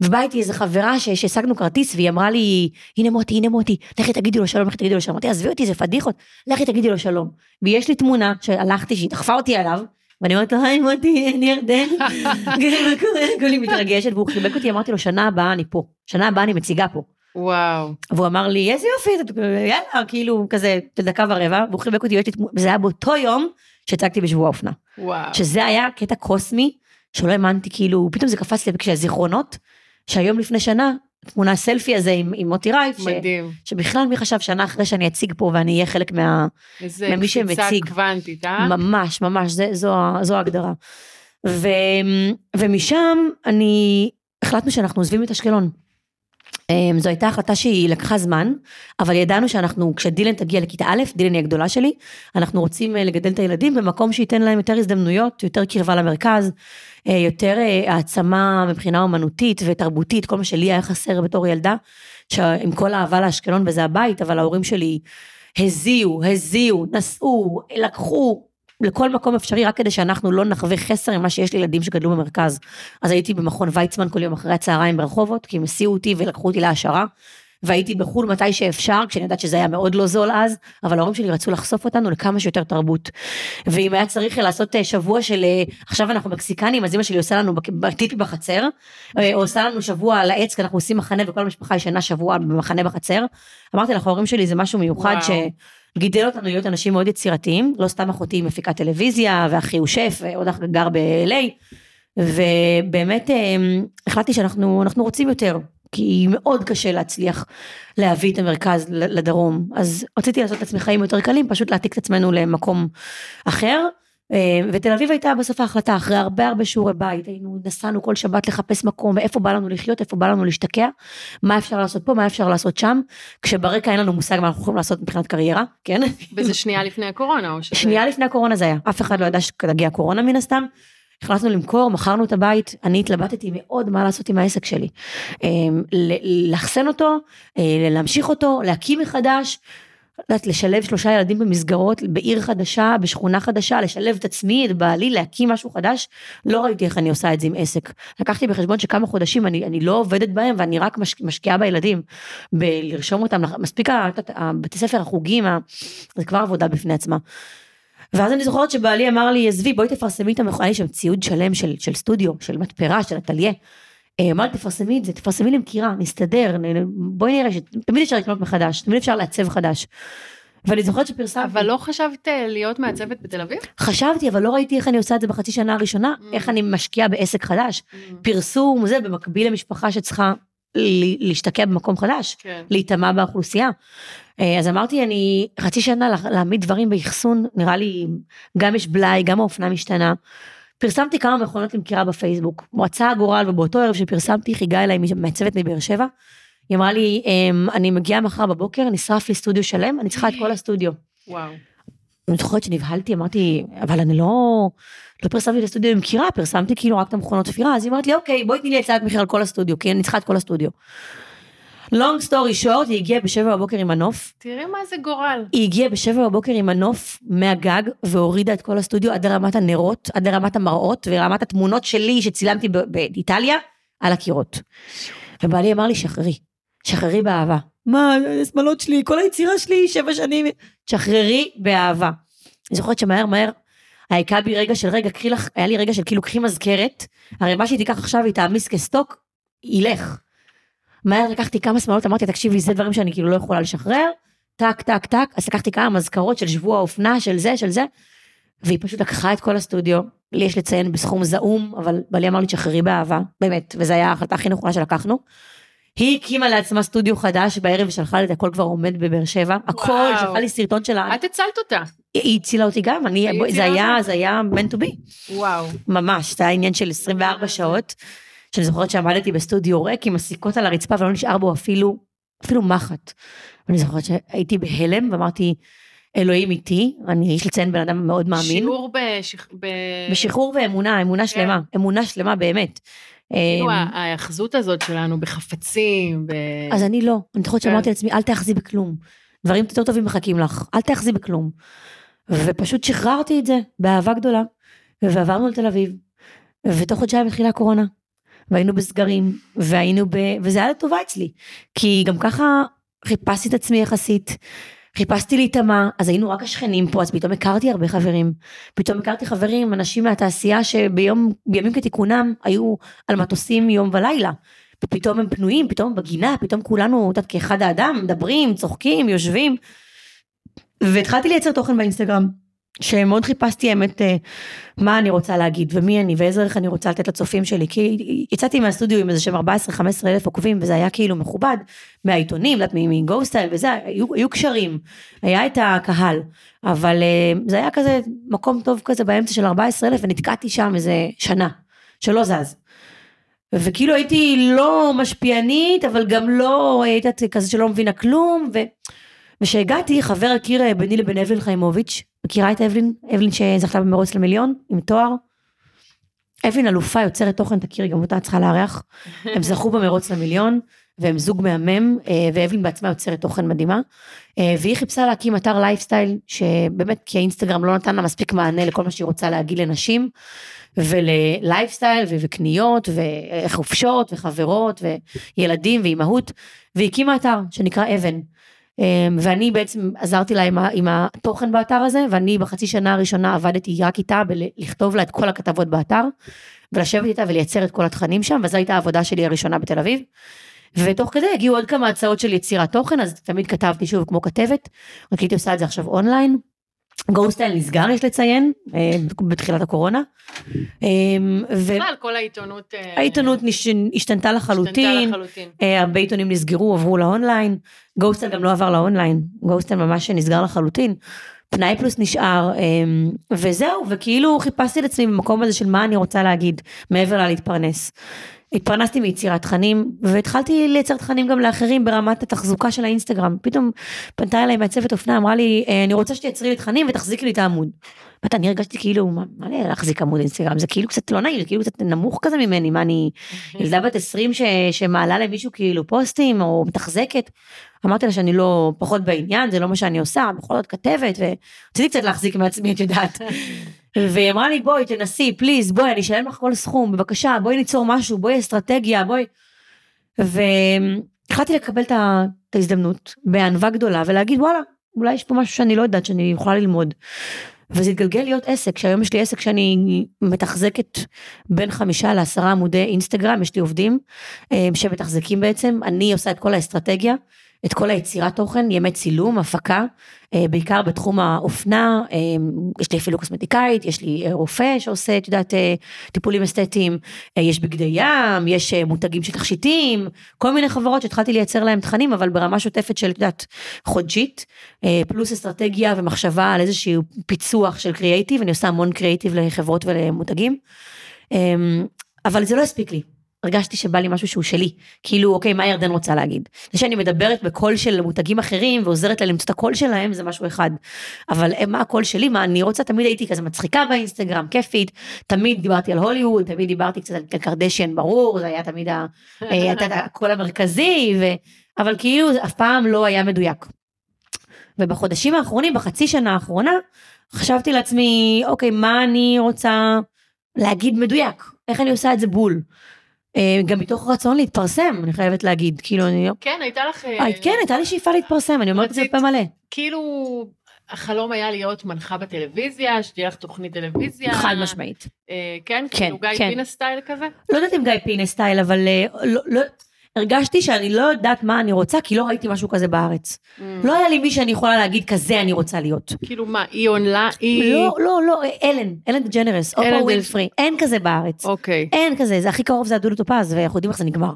ובאה איתי איזה חברה שהשגנו כרטיס, והיא אמרה לי, הנה מוטי, הנה מוטי, לכי תגידי לו שלום, לכי תגידי לו שלום. אמרתי, עזבי אותי, זה פדיחות, לכי תגידי לו שלום. ויש לי תמונה שהלכתי, שהיא דחפה אותי עליו, ואני אומרת לו, היי מוטי, אני ירדן? כולי מתרגשת, והוא חיבק אותי, אמרתי לו, שנה הבאה אני פה, שנה הבאה אני מציגה פה. וואו. והוא אמר לי, איזה יופי, יאללה, כאילו, כזה, דקה ורבע, והוא חיבק אותי, ויש לי תמונה, וזה היה באותו יום שהצגתי בשבוע האופנה. וואו. שזה היה קטע קוסמי, שלא האמנתי, כאילו, פתאום זה קפץ לי כשהזיכרונות, שהיום לפני שנה, תמונה סלפי הזה עם, עם מוטי רייף, ש, מדהים. שבכלל מי חשב שנה אחרי שאני אציג פה ואני אהיה חלק מה... איזה ממי קפיצה שמציג. קוונטית, אה? ממש, ממש, זה, זו, זו ההגדרה. ו, ומשם אני, החלטנו שאנחנו עוזבים את אשקלון. אמ, זו הייתה החלטה שהיא לקחה זמן, אבל ידענו שאנחנו, כשדילן תגיע לכיתה א', דילן היא הגדולה שלי, אנחנו רוצים אה, לגדל את הילדים במקום שייתן להם יותר הזדמנויות, יותר קרבה למרכז, אה, יותר אה, העצמה מבחינה אומנותית ותרבותית, כל מה שלי היה חסר בתור ילדה, שעם כל האהבה לאשקלון וזה הבית, אבל ההורים שלי הזיעו, הזיעו, נסעו, לקחו. לכל מקום אפשרי רק כדי שאנחנו לא נחווה חסר ממה שיש לילדים שגדלו במרכז. אז הייתי במכון ויצמן כל יום אחרי הצהריים ברחובות, כי הם הסיעו אותי ולקחו אותי להעשרה. והייתי בחו"ל מתי שאפשר, כשאני יודעת שזה היה מאוד לא זול אז, אבל ההורים שלי רצו לחשוף אותנו לכמה שיותר תרבות. ואם היה צריך לעשות אה, שבוע של, אה, עכשיו אנחנו מקסיקנים, אז אמא שלי עושה לנו טיפי בחצר, אה, או עושה לנו שבוע על העץ, כי אנחנו עושים מחנה וכל המשפחה ישנה שבוע במחנה בחצר. אמרתי לך, ההורים שלי זה משהו מיוחד וואו. שגידל אותנו להיות אנשים מאוד יצירתיים, לא סתם אחותי היא מפיקת טלוויזיה, ואחי הוא שף, ועוד אח גר ב-LA, ובאמת אה, החלטתי שאנחנו אנחנו רוצים יותר. כי מאוד קשה להצליח להביא את המרכז לדרום. אז רציתי לעשות את עצמי חיים יותר קלים, פשוט להעתיק את עצמנו למקום אחר, אה, ותל אביב הייתה בסוף ההחלטה, אחרי הרבה הרבה שיעורי בית, היינו, נסענו כל שבת לחפש מקום, ואיפה בא לנו לחיות, איפה בא לנו להשתקע, מה אפשר לעשות פה, מה אפשר לעשות שם, כשברקע אין לנו מושג מה אנחנו יכולים לעשות מבחינת קריירה, כן? וזה שנייה לפני הקורונה, או שזה... שנייה לפני הקורונה זה היה, אף אחד לא ידע שתגיע הקורונה מן הסתם. החלטנו למכור, מכרנו את הבית, אני התלבטתי מאוד מה לעשות עם העסק שלי. אה, לאחסן אותו, אה, להמשיך אותו, להקים מחדש. יודעת, לשלב שלושה ילדים במסגרות, בעיר חדשה, בשכונה חדשה, לשלב את עצמי, את בעלי, להקים משהו חדש, לא ראיתי איך אני עושה את זה עם עסק. לקחתי בחשבון שכמה חודשים אני, אני לא עובדת בהם ואני רק מש, משקיעה בילדים, בלרשום אותם, מספיק בתי ספר, החוגים, זה כבר עבודה בפני עצמה. ואז אני זוכרת שבעלי אמר לי, עזבי, בואי תפרסמי את המכונה, היה לי שם ציוד שלם של, של סטודיו, של מתפרה, של אטליה. אה, אמרתי, תפרסמי את זה, תפרסמי למכירה, נסתדר, בואי נראה שתמיד אפשר לקנות מחדש, תמיד אפשר לעצב חדש. ואני זוכרת שפרסמתי. אבל לא חשבת אה, להיות מעצבת בתל אביב? חשבתי, אבל לא ראיתי איך אני עושה את זה בחצי שנה הראשונה, mm. איך אני משקיעה בעסק חדש. Mm. פרסום, זה, במקביל למשפחה שצריכה להשתקע במקום חדש, כן. להיטמע באוכלוסייה. אה, אז אמרתי, אני חצי שנה להעמיד דברים באחסון, נראה לי, גם יש בלאי, גם האופנה משתנה. פרסמתי כמה מכונות למכירה בפייסבוק. מועצה הגורל, ובאותו ערב שפרסמתי, הגעה אליי מעצבת מבאר שבע. היא אמרה לי, אמ, אני מגיעה מחר בבוקר, נשרף לי סטודיו שלם, אני צריכה את כל הסטודיו. וואו. אני זוכרת שנבהלתי, אמרתי, אבל אני לא, לא פרסמתי את הסטודיו למכירה, פרסמתי כאילו רק את המכונות תפירה, אז היא אמרת לי, אוקיי, בואי תני לי הצעת מחיר על כל הסטודיו, כי אני צריכה את כל הסטודיו. לונג סטורי שורט, היא הגיעה בשבע בבוקר עם מנוף. תראי מה זה גורל. היא הגיעה בשבע בבוקר עם מנוף מהגג, והורידה את כל הסטודיו עד לרמת הנרות, עד לרמת המראות, ורמת התמונות שלי שצילמתי באיטליה, על הקירות. ובעלי אמר לי, שחררי, שחררי באהבה. מה, השמאלות שלי, כל היצירה שלי, שבע שנים, שחררי באהבה. אני זוכרת שמהר מהר, היה בי רגע של רגע, קחי לך, היה לי רגע של כאילו, קחי מזכרת, הרי מה שהיא תיקח עכשיו, היא תעמיס כסטוק, ילך. מהר לקחתי כמה שמאלות, אמרתי, תקשיבי, זה דברים שאני כאילו לא יכולה לשחרר, טק, טק, טק, אז לקחתי כמה מזכרות של שבוע האופנה, של זה, של זה, והיא פשוט לקחה את כל הסטודיו, לי יש לציין בסכום זעום, אבל בעלי אמר לי, תשחררי באהבה, באמת, וזו הייתה ההחלטה הכי נכונה שלקחנו. היא הקימה לעצמה סטודיו חדש בערב ושלחה לי את הכל כבר עומד בבאר שבע, הכל, שלחה לי סרטון שלה. את הצלת אותה. היא הצילה אותי גם, אני, זה היה, זה היה meant to be. וואו. ממש, זה היה עניין של 24 שעות. שאני זוכרת שעמדתי בסטודיו ריק עם הסיכות על הרצפה ולא נשאר בו אפילו, אפילו מחט. ואני זוכרת שהייתי בהלם ואמרתי, אלוהים איתי, אני, יש לציין בן אדם מאוד מאמין. שיעור בשח... ב... בשחרור ואמונה, אמונה כן. שלמה, אמונה שלמה באמת. כאילו אמ, ההאחזות הזאת שלנו בחפצים, ב... אז אני לא, אני זוכרת כן. שאמרתי לעצמי, אל תאחזי בכלום. דברים יותר טובים מחכים לך, אל תאחזי בכלום. ופשוט שחררתי את זה באהבה גדולה, ועברנו לתל אביב, ותוך חודשיים התחילה הקורונה. והיינו בסגרים, והיינו ב... וזה היה לטובה אצלי. כי גם ככה חיפשתי את עצמי יחסית, חיפשתי להיטמע, אז היינו רק השכנים פה, אז פתאום הכרתי הרבה חברים. פתאום הכרתי חברים, אנשים מהתעשייה שביום, בימים כתיקונם היו על מטוסים יום ולילה. ופתאום הם פנויים, פתאום בגינה, פתאום כולנו, את יודעת, כאחד האדם, מדברים, צוחקים, יושבים. והתחלתי לייצר תוכן באינסטגרם. שמאוד חיפשתי האמת אה, מה אני רוצה להגיד ומי אני ואיזה ערך אני רוצה לתת לצופים שלי כי יצאתי מהסטודיו עם איזה שהם 14-15 אלף עוקבים וזה היה כאילו מכובד מהעיתונים, מגוסטייל וזה, היו, היו קשרים, היה את הקהל אבל אה, זה היה כזה מקום טוב כזה באמצע של 14 אלף ונתקעתי שם איזה שנה שלא זז. וכאילו הייתי לא משפיענית אבל גם לא הייתה כזה שלא מבינה כלום ו... וכשהגעתי חבר הכיר אה, ביני לבין אבלין חיימוביץ' מכירה את אבלין? אבלין שזכתה במרוץ למיליון עם תואר. אבלין אלופה יוצרת תוכן תכירי גם אותה צריכה לארח. הם זכו במרוץ למיליון והם זוג מהמם אה, ואבלין בעצמה יוצרת תוכן מדהימה. אה, והיא חיפשה להקים אתר לייפסטייל שבאמת כי האינסטגרם לא נתן לה מספיק מענה לכל מה שהיא רוצה להגיד לנשים. וללייפסטייל וקניות וחופשות וחברות וילדים ואימהות והקימה אתר שנקרא אבן. אמ, ואני בעצם עזרתי לה עם, עם התוכן באתר הזה, ואני בחצי שנה הראשונה עבדתי רק איתה בלכתוב לה את כל הכתבות באתר, ולשבת איתה ולייצר את כל התכנים שם, וזו הייתה העבודה שלי הראשונה בתל אביב. ותוך כדי הגיעו עוד כמה הצעות של יצירת תוכן, אז תמיד כתבתי שוב כמו כתבת, רק הייתי עושה את זה עכשיו אונליין. גוסטייל נסגר יש לציין אה, בתחילת הקורונה. אה, בכלל כל העיתונות אה, העיתונות השתנתה לחלוטין, הרבה עיתונים נסגרו עברו לאונליין, גוסטייל גם לא עבר לאונליין, גוסטייל ממש נסגר לחלוטין. פנאי פלוס נשאר, וזהו, וכאילו חיפשתי את עצמי במקום הזה של מה אני רוצה להגיד, מעבר ללהתפרנס. התפרנסתי מיצירת תכנים, והתחלתי לייצר תכנים גם לאחרים ברמת התחזוקה של האינסטגרם. פתאום פנתה אליי מעצבת אופנה, אמרה לי, אה, אני רוצה שתייצרי לי תכנים ותחזיקי לי את העמוד. ואתה, אני הרגשתי כאילו, מה, מה לי להחזיק עמוד אינסטגרם? זה כאילו קצת לא נעים, זה כאילו קצת נמוך כזה ממני, מה אני, ילדה בת 20 ש, שמעלה למישהו כאילו פוסטים או מתחזקת. אמרתי לה שאני לא פחות בעניין, זה לא מה שאני עושה, בכל זאת כתבת, ורציתי קצת להחזיק מעצמי, את יודעת. והיא אמרה לי, בואי, תנסי, פליז, בואי, אני אשלם לך כל סכום, בבקשה, בואי ניצור משהו, בואי אסטרטגיה, בואי. והחלטתי לקבל את ההזדמנות בענווה גדולה ולהגיד, וואלה, אולי יש פה משהו שאני לא יודעת שאני יכולה ללמוד. וזה התגלגל להיות עסק, שהיום יש לי עסק שאני מתחזקת בין חמישה לעשרה עמודי אינסטגרם, יש לי עובדים אה, שמתחזקים בעצם, אני עושה את כל האסטרטגיה, את כל היצירת תוכן, ימי צילום, הפקה, אה, בעיקר בתחום האופנה, אה, יש לי אפילו קוסמטיקאית, יש לי רופא שעושה, את יודעת, טיפולים אסתטיים, יש בגדי ים, יש מותגים של תכשיטים, כל מיני חברות שהתחלתי לייצר להם תכנים, אבל ברמה שוטפת של, את יודעת, חודשית, פלוס אסטרטגיה ומחשבה על איזשהו פיצוח של קריאייטיב, אני עושה המון קריאייטיב לחברות ולמותגים, אבל זה לא הספיק לי. הרגשתי שבא לי משהו שהוא שלי, כאילו אוקיי מה ירדן רוצה להגיד. זה שאני מדברת בקול של מותגים אחרים ועוזרת לה למצוא את הקול שלהם זה משהו אחד, אבל מה הקול שלי, מה אני רוצה, תמיד הייתי כזה מצחיקה באינסטגרם, כיפית, תמיד דיברתי על הוליווד, תמיד דיברתי קצת על קרדשיאן ברור, זה היה תמיד הקול המרכזי, ו... אבל כאילו זה אף פעם לא היה מדויק. ובחודשים האחרונים, בחצי שנה האחרונה, חשבתי לעצמי, אוקיי, מה אני רוצה להגיד מדויק? איך אני עושה את זה בול? אה, גם מתוך רצון להתפרסם, אני חייבת להגיד, כאילו אני... כן, הייתה לך... אה, כן, הייתה לי שאיפה להתפרסם, אני אומרת את זה בפה מלא. כאילו, החלום היה להיות מנחה בטלוויזיה, שתהיה לך תוכנית טלוויזיה. חד משמעית. אה, כן? כן, כאילו גיא כן. פינה סטייל כזה? לא יודעת אם גיא פינס סטייל, אבל לא, לא, הרגשתי שאני לא יודעת מה אני רוצה, כי לא ראיתי משהו כזה בארץ. Mm. לא היה לי מי שאני יכולה להגיד, כזה אני רוצה להיות. כאילו מה, היא אונלה? היא... לא, לא, לא, אלן, אלן דה ג'נרס, אופרה ווינפרי, אין כזה בארץ. אוקיי. אין כזה, זה הכי קרוב זה הדודו טופז, ואנחנו יודעים איך זה נגמר.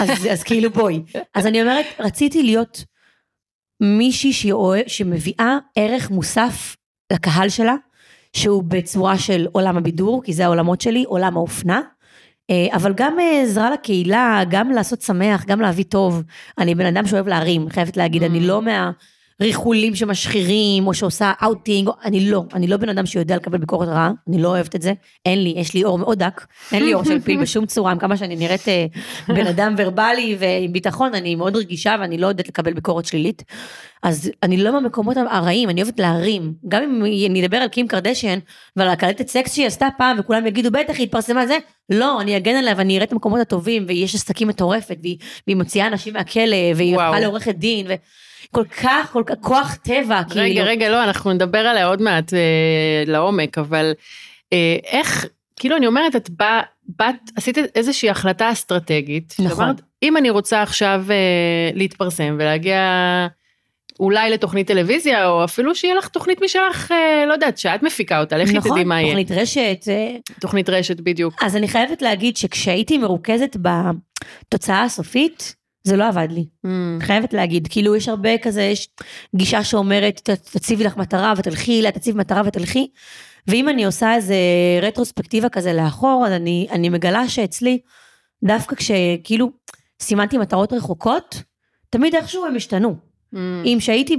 אז, אז כאילו בואי. אז אני אומרת, רציתי להיות מישהי שמביאה ערך מוסף לקהל שלה, שהוא בצורה של עולם הבידור, כי זה העולמות שלי, עולם האופנה. אה, אבל גם אה, עזרה לקהילה, גם לעשות שמח, גם להביא טוב. אני בן אדם שאוהב להרים, חייבת להגיד, אני mm. לא מהרכילאים שמשחירים, או שעושה אאוטינג, אני לא, אני לא בן אדם שיודע לקבל ביקורת רעה, אני לא אוהבת את זה. אין לי, יש לי עור מאוד דק, אין לי עור של פיל בשום צורה, עם כמה שאני נראית אה, בן אדם ורבלי ועם ביטחון, אני מאוד רגישה ואני לא יודעת לקבל ביקורת שלילית. אז אני לא מהמקומות הרעים, אני אוהבת להרים. גם אם אני אדבר על קים קרדשיאן ועל הקלטת סקס שהיא עשתה פעם וכולם יגידו בטח היא התפרסמה זה, לא, אני אגן עליה ואני אראה את המקומות הטובים ויש עסקים מטורפת והיא, והיא מוציאה אנשים מהכלא והיא הפכה לעורכת דין. ו... כל כך, כל כך, כוח טבע, רגע, כאילו. רגע, רגע, לא, אנחנו נדבר עליה עוד מעט אה, לעומק, אבל אה, איך, כאילו אני אומרת, את באת, בא, עשית איזושהי החלטה אסטרטגית. נכון. שאמרת, אם אני רוצה עכשיו אה, להתפרסם ולהגיע אולי לתוכנית טלוויזיה, או אפילו שיהיה לך תוכנית משלך, אה, לא יודעת, שאת מפיקה אותה, לכי נכון, תדעי מה יהיה. נכון, תוכנית רשת. תוכנית רשת, בדיוק. אז אני חייבת להגיד שכשהייתי מרוכזת בתוצאה הסופית, זה לא עבד לי. Mm. חייבת להגיד, כאילו יש הרבה כזה, יש גישה שאומרת, תציבי לך מטרה ותלכי אליה, תציבי מטרה ותלכי. ואם אני עושה איזה רטרוספקטיבה כזה לאחור, אז אני, אני מגלה שאצלי, דווקא כשכאילו סימנתי מטרות רחוקות, תמיד איכשהו הם השתנו. Mm. אם שהייתי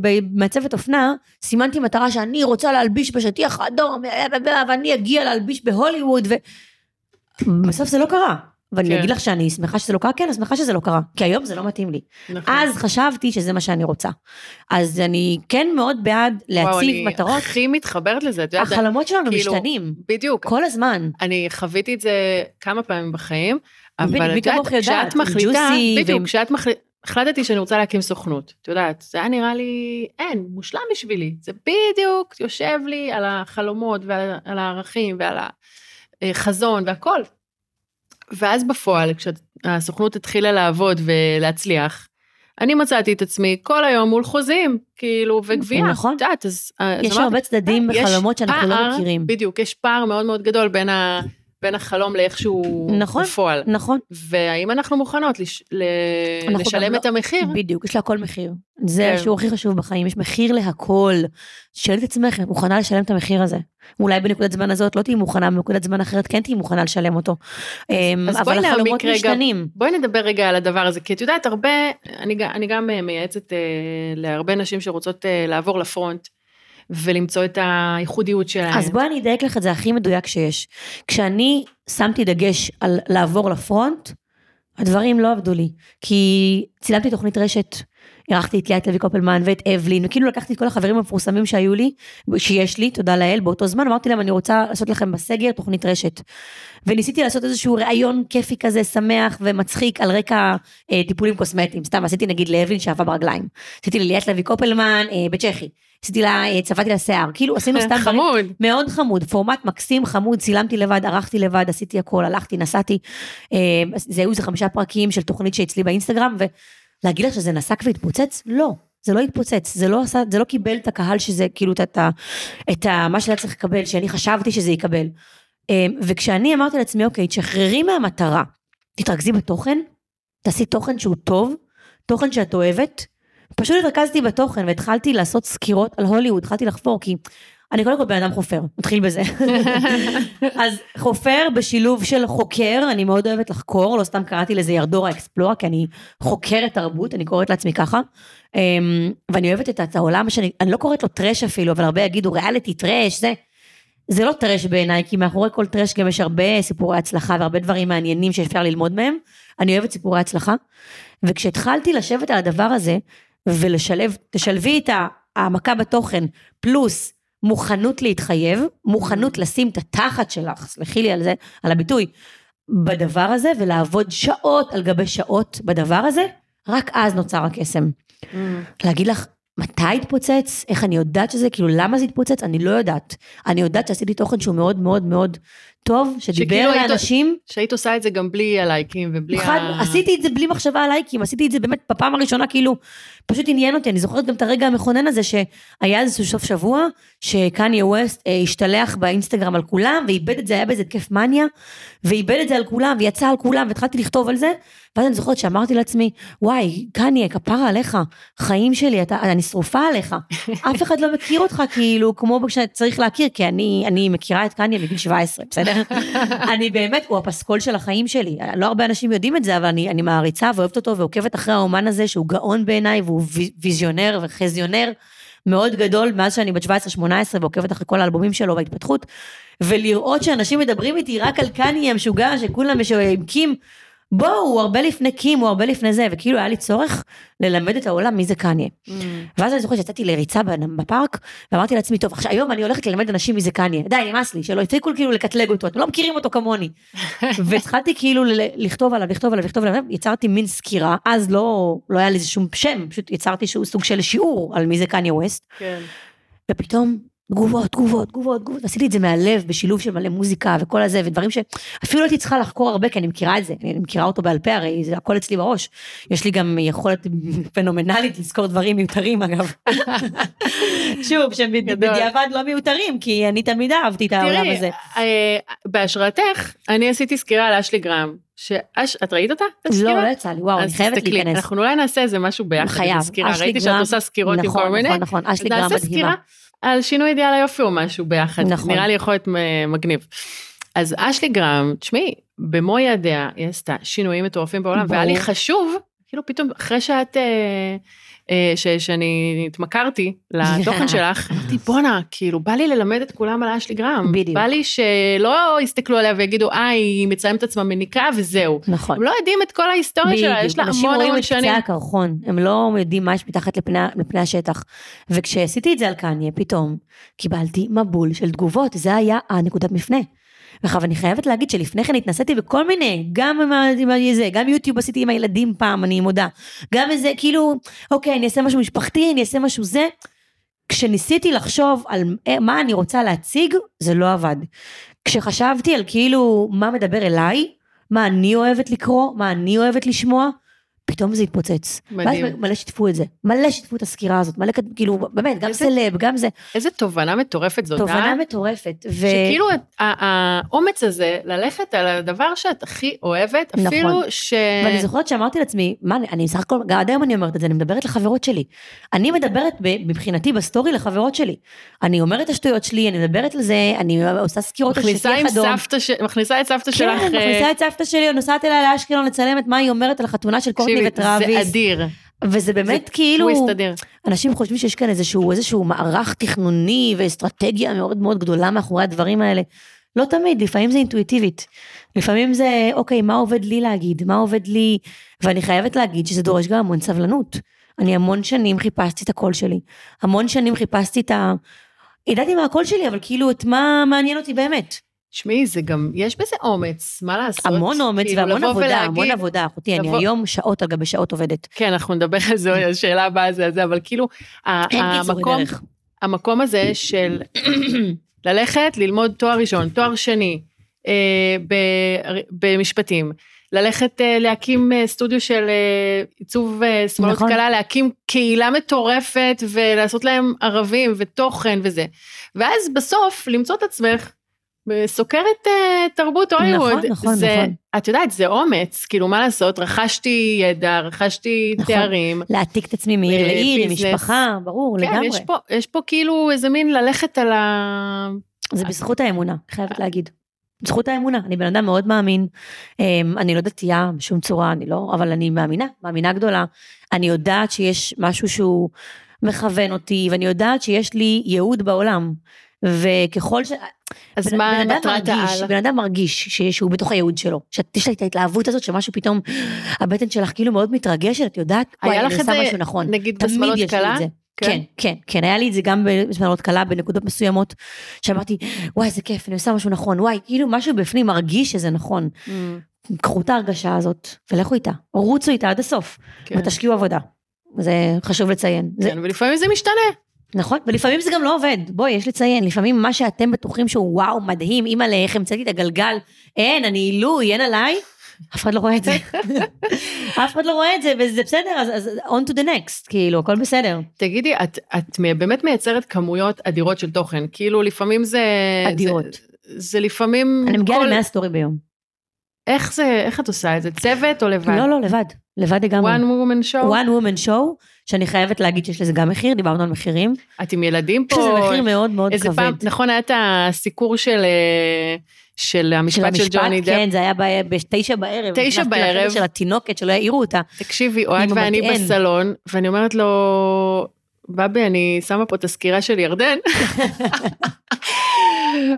במצבת אופנה, סימנתי מטרה שאני רוצה להלביש בשטיח האדום, ואני אגיע להלביש בהוליווד, ובסוף זה לא קרה. ואני כן. אגיד לך שאני שמחה שזה לא קרה, כן, אני שמחה שזה לא קרה, כי היום זה לא מתאים לי. נכון. אז חשבתי שזה מה שאני רוצה. אז אני כן מאוד בעד להציב וואו, מטרות. וואו, אני הכי מתחברת לזה, את יודעת. החלומות שלנו כאילו, משתנים. בדיוק. כל הזמן. אני חוויתי את זה כמה פעמים בחיים, אבל את יודעת, כשאת מחליטה, בדיוק, כשאת מחליטה, החלטתי שאני רוצה להקים סוכנות, את יודעת, זה היה נראה לי, אין, מושלם בשבילי, זה בדיוק יושב לי על החלומות ועל הערכים ועל החזון והכל. ואז בפועל, כשהסוכנות התחילה לעבוד ולהצליח, אני מצאתי את עצמי כל היום מול חוזים, כאילו, וגבייה. נכון. את יודעת, אז... יש הרבה צדדים בחלומות שאנחנו לא מכירים. בדיוק, יש פער מאוד מאוד גדול בין ה... בין החלום לאיכשהו נכון, בפועל. נכון. והאם אנחנו מוכנות לש... ל... אנחנו לשלם גם את המחיר? בדיוק, יש להכל מחיר. זה כן. השיעור הכי חשוב בחיים, יש מחיר להכל. שאל את עצמך, את מוכנה לשלם את המחיר הזה? אולי בנקודת זמן הזאת לא תהיי מוכנה, בנקודת זמן אחרת כן תהיי מוכנה לשלם אותו. אמ, אז אבל החלומות רגע. משתנים. בואי נדבר רגע על הדבר הזה, כי את יודעת, הרבה, אני, אני גם אה, מייעצת אה, להרבה נשים שרוצות אה, לעבור לפרונט ולמצוא את הייחודיות שלהן. אז בואי אני אדייק לך את זה הכי מדויק שיש. כשאני שמתי דגש על לעבור לפרונט, הדברים לא עבדו לי. כי צילמתי תוכנית רשת, אירחתי את ליאת לוי קופלמן ואת אבלין, וכאילו לקחתי את כל החברים המפורסמים שהיו לי, שיש לי, תודה לאל, באותו זמן, אמרתי להם, אני רוצה לעשות לכם בסגר תוכנית רשת. וניסיתי לעשות איזשהו ראיון כיפי כזה, שמח ומצחיק, על רקע אה, טיפולים קוסמטיים. סתם, עשיתי נגיד לאבלין שאהבה ברגליים. עשיתי לליאת לוי קופלמן אה, בצ'כי. עשיתי לה, אה, צבעתי לה שיער. כאילו עשינו סתם דברים חמוד. מאוד חמוד, פורמט מקסים, חמוד, צילמתי לבד, ערכתי לבד, עשיתי הכל, הלכתי, נסעתי. אה, זה היו איזה חמישה פרקים של תוכנית שאצלי באינסטגרם, ולהגיד לך שזה נסק והתפוצץ? לא. זה לא התפוצץ, זה לא עשה, זה לא קיבל את הקהל שזה, כאילו, את. את ה מה שהיה צריך לקבל, שאני חשבתי שזה יקבל. אה, וכשאני אמרתי לעצמי, אוקיי, תשחררי מהמטרה, תתרכזי בתוכן, תעשי תוכן שהוא טוב, תוכן שאת אוהבת, פשוט התרכזתי בתוכן והתחלתי לעשות סקירות על הוליווד, התחלתי לחפור, כי אני קודם כל בן אדם חופר, נתחיל בזה. אז חופר בשילוב של חוקר, אני מאוד אוהבת לחקור, לא סתם קראתי לזה ירדורה אקספלורה, כי אני חוקרת תרבות, אני קוראת לעצמי ככה. אמ, ואני אוהבת את, את העולם שאני, אני לא קוראת לו טרש אפילו, אבל הרבה יגידו ריאליטי, טרש, זה. זה לא טרש בעיניי, כי מאחורי כל טרש גם יש הרבה סיפורי הצלחה והרבה דברים מעניינים שאפשר ללמוד מהם. אני אוהבת סיפורי הצלחה. וכשהתחלתי לשבת על הדבר הזה, ולשלב, תשלבי את העמקה בתוכן, פלוס מוכנות להתחייב, מוכנות לשים את התחת שלך, סלחי לי על זה, על הביטוי, בדבר הזה, ולעבוד שעות על גבי שעות בדבר הזה, רק אז נוצר הקסם. Mm. להגיד לך, מתי התפוצץ? איך אני יודעת שזה? כאילו, למה זה התפוצץ? אני לא יודעת. אני יודעת שעשיתי תוכן שהוא מאוד מאוד מאוד טוב, שדיבר לאנשים. שהיית עושה את זה גם בלי הלייקים ובלי אחד, ה... עשיתי את זה בלי מחשבה על לייקים, עשיתי את זה באמת בפעם הראשונה, כאילו, פשוט עניין אותי, אני זוכרת גם את הרגע המכונן הזה, שהיה איזשהו סוף שבוע, שקניה ווסט אה, השתלח באינסטגרם על כולם, ואיבד את זה, היה באיזה התקף מניה, ואיבד את זה על כולם, ויצא על כולם, והתחלתי לכתוב על זה, ואז אני זוכרת שאמרתי לעצמי, וואי, קניה, כפרה עליך, חיים שלי, אתה, אני שרופה עליך, אף אחד לא מכיר אותך, כאילו, כמו שצריך להכיר, כי אני, אני מכירה את קניה מגיל 17, בסדר? אני באמת, הוא הפסקול של החיים שלי. לא הרבה אנשים יודעים את זה, אבל אני, אני מעריצה ואוהבת אותו ועוקבת אחרי האומן הזה, שהוא גאון בעיניי, והוא וי- ויזיונר וחזיונר מאוד גדול, מאז שאני בת 17-18 ועוקבת אחרי כל האלבומים שלו וההתפתחות, ולראות שאנשים מדברים איתי רק על קניה המשוגע, שכולם יש עם קים, בואו, הוא הרבה לפני קים, הוא הרבה לפני זה, וכאילו היה לי צורך ללמד את העולם מי זה קניה. Mm. ואז אני זוכרת שיצאתי לריצה בפארק, ואמרתי לעצמי, טוב, עכשיו היום אני הולכת ללמד אנשים מי זה קניה. די, נמאס לי, שלא יצטרכו כאילו לקטלג אותו, אתם לא מכירים אותו כמוני. והתחלתי כאילו לכתוב עליו, לכתוב עליו, לכתוב עליו, יצרתי מין סקירה, אז לא, לא היה לזה שום שם, פשוט יצרתי שהוא סוג של שיעור על מי זה קניה ווסט, כן. ופתאום תגובות, תגובות, תגובות, תגובות, עשיתי את זה מהלב, בשילוב של מלא מוזיקה וכל הזה, ודברים שאפילו הייתי צריכה לחקור הרבה, כי אני מכירה את זה, אני מכירה אותו בעל פה, הרי זה הכל אצלי בראש. יש לי גם יכולת פנומנלית לזכור דברים מיותרים, אגב. שוב, שהם גדול. בדיעבד לא מיותרים, כי אני תמיד אהבתי את העולם תראי, הזה. אה, בהשראתך, אני עשיתי סקירה על אשלי גרם. שאש, את ראית אותה? לא? לא יצא לי, וואו, אני חייבת תסתכלי, להיכנס. אנחנו אולי נעשה איזה משהו ביחד, חייב, סקירה, ראיתי שאת גרם, עושה סקירות עם נכון, כל מיני, נכון, נכון, אשלי גרם נעשה מדהימה. סקירה על שינוי אידיאל היופי או משהו ביחד, נכון. נראה לי יכול להיות מגניב. אז אשלי גרם, תשמעי, במו ידיה היא עשתה שינויים מטורפים בעולם, ברור. והיה לי חשוב, כאילו פתאום אחרי שאת, אה, ש, שאני התמכרתי לתוכן שלך, אמרתי בואנה, כאילו בא לי ללמד את כולם על אשלי גרם, בדיוק. בא לי שלא יסתכלו עליה ויגידו, אה, היא מצלמת עצמה מניקה וזהו. נכון. הם לא יודעים את כל ההיסטוריה שלה, יש לה אנשים המון רואים המון את קצה שנים. הקרחון, הם לא יודעים מה יש מתחת לפני, לפני השטח. וכשעשיתי את זה על קניה, פתאום קיבלתי מבול של תגובות, זה היה הנקודת מפנה. עכשיו אני חייבת להגיד שלפני כן התנסיתי בכל מיני, גם עם, זה, גם יוטיוב עשיתי עם הילדים פעם, אני מודה. גם איזה, כאילו, אוקיי, אני אעשה משהו משפחתי, אני אעשה משהו זה. כשניסיתי לחשוב על אה, מה אני רוצה להציג, זה לא עבד. כשחשבתי על כאילו מה מדבר אליי, מה אני אוהבת לקרוא, מה אני אוהבת לשמוע, פתאום זה התפוצץ. מדהים. ואז מלא שיתפו את זה, מלא שיתפו את הסקירה הזאת, מלא, כאילו, באמת, גם איזה- סלב, גם זה, איזה תובנה מטורפת זאת, תובנה אה? מטורפת. ו... שכאילו האומץ הזה, ללכת על הדבר שאת הכי אוהבת, נכון. אפילו ש... ואני זוכרת שאמרתי לעצמי, מה, אני- בסך הכל, גם עד היום אני אומרת את זה, אני מדברת לחברות שלי. אני מדברת מבחינתי ב story לחברות שלי. אני אומרת את השטויות שלי, אני מדברת על זה, אני עושה סקירות על שטיח אדום. מכניסה את סבתא כן, שלך. אה, מכניסה את סבתא שלי, נוסעת אליה לאשקלון לצלם את מה היא אומרת על החתונה של קורטני זה וטראביס. אדיר. וזה באמת זה כאילו. אנשים חושבים שיש כאן איזשהו, איזשהו מערך תכנוני ואסטרטגיה מאוד מאוד גדולה מאחורי הדברים האלה. לא תמיד, לפעמים זה אינטואיטיבית. לפעמים זה, אוקיי, מה עובד לי להגיד? מה עובד לי? ואני חייבת להגיד שזה דורש גם המון סבלנות. אני המון שנים חיפשתי את הקול שלי. המון שנים חיפשתי את ה... ידעתי מה הקול שלי, אבל כאילו, את מה מעניין אותי באמת. תשמעי, זה גם, יש בזה אומץ, מה לעשות? המון אומץ כאילו, והמון עבודה, ולהגיד- המון עבודה. אחותי, אני לבוא- היום שעות על גבי שעות עובדת. כן, אנחנו נדבר על זה, השאלה הבאה זה על זה, אבל כאילו, המקום. המקום הזה של ללכת, ללמוד תואר ראשון, תואר שני, אה, ב- במשפטים, ללכת אה, להקים אה, סטודיו של אה, עיצוב אה, שמאלות נכון. קלה, להקים קהילה מטורפת ולעשות להם ערבים ותוכן וזה. ואז בסוף למצוא את עצמך סוקרת אה, תרבות הוליווד. נכון, נכון, זה, נכון. את יודעת, זה אומץ, כאילו מה לעשות, רכשתי ידע, רכשתי נכון. תארים. להעתיק את עצמי מעיר לעיר, עם ביזנס. משפחה, ברור, כן, לגמרי. יש פה, יש פה כאילו איזה מין ללכת על ה... זה בזכות האמונה, חייבת להגיד. בזכות האמונה, אני בן אדם מאוד מאמין. אמ, אני לא דתייה בשום צורה, אני לא, אבל אני מאמינה, מאמינה גדולה. אני יודעת שיש משהו שהוא מכוון אותי, ואני יודעת שיש לי ייעוד בעולם. וככל ש... אז בן- מה מטרת מרגיש, העל? בן אדם מרגיש ש- שהוא בתוך הייעוד שלו. שיש לה את ההתלהבות הזאת שמשהו פתאום, הבטן שלך כאילו מאוד מתרגשת, את יודעת, היה לך אני את זה, משהו נכון. נגיד בשמאלות קלה? זה. כן? כן, כן, כן, היה לי את זה גם בשמאלות קלה בנקודות מסוימות, שאמרתי, וואי, איזה כיף, אני עושה משהו נכון, וואי, כאילו משהו בפנים מרגיש שזה נכון. Mm, קחו את ההרגשה הזאת, ולכו איתה, רוצו איתה עד הסוף, כן. ותשקיעו עבודה. זה חשוב לציין. זה, כן, ולפעמים זה משתנה. נכון, ולפעמים זה גם לא עובד. בואי, יש לציין, לפעמים מה שאתם בטוחים שהוא וואו, מדהים, אימא'לה, איך המצאתי את הגלגל, אין, אני עילוי, אין עליי, אף אחד לא רואה את זה. אף אחד לא רואה את זה, וזה בסדר, אז, אז on to the next, כאילו, הכל בסדר. תגידי, את, את באמת מייצרת כמויות אדירות של תוכן, כאילו לפעמים זה... אדירות. זה, זה לפעמים... אני מגיעה כל- למאה סטורי ביום. איך זה, איך את עושה את זה? צוות או לבד? לא, לא, לבד, לבד לגמרי. one woman show? one woman show, שאני חייבת להגיד שיש לזה גם מחיר, דיברנו על מחירים. את עם ילדים פה? לזה מחיר מאוד מאוד איזה כבד. פעם, נכון, היה את הסיקור של, אה, של המשפט של ג'וני דפ. כן, זה היה ב- בתשע בערב. תשע בערב. של התינוקת, שלא יעירו אותה. תקשיבי, אוהד ואני המטען. בסלון, ואני אומרת לו, בבי, אני שמה פה את הסקירה של ירדן.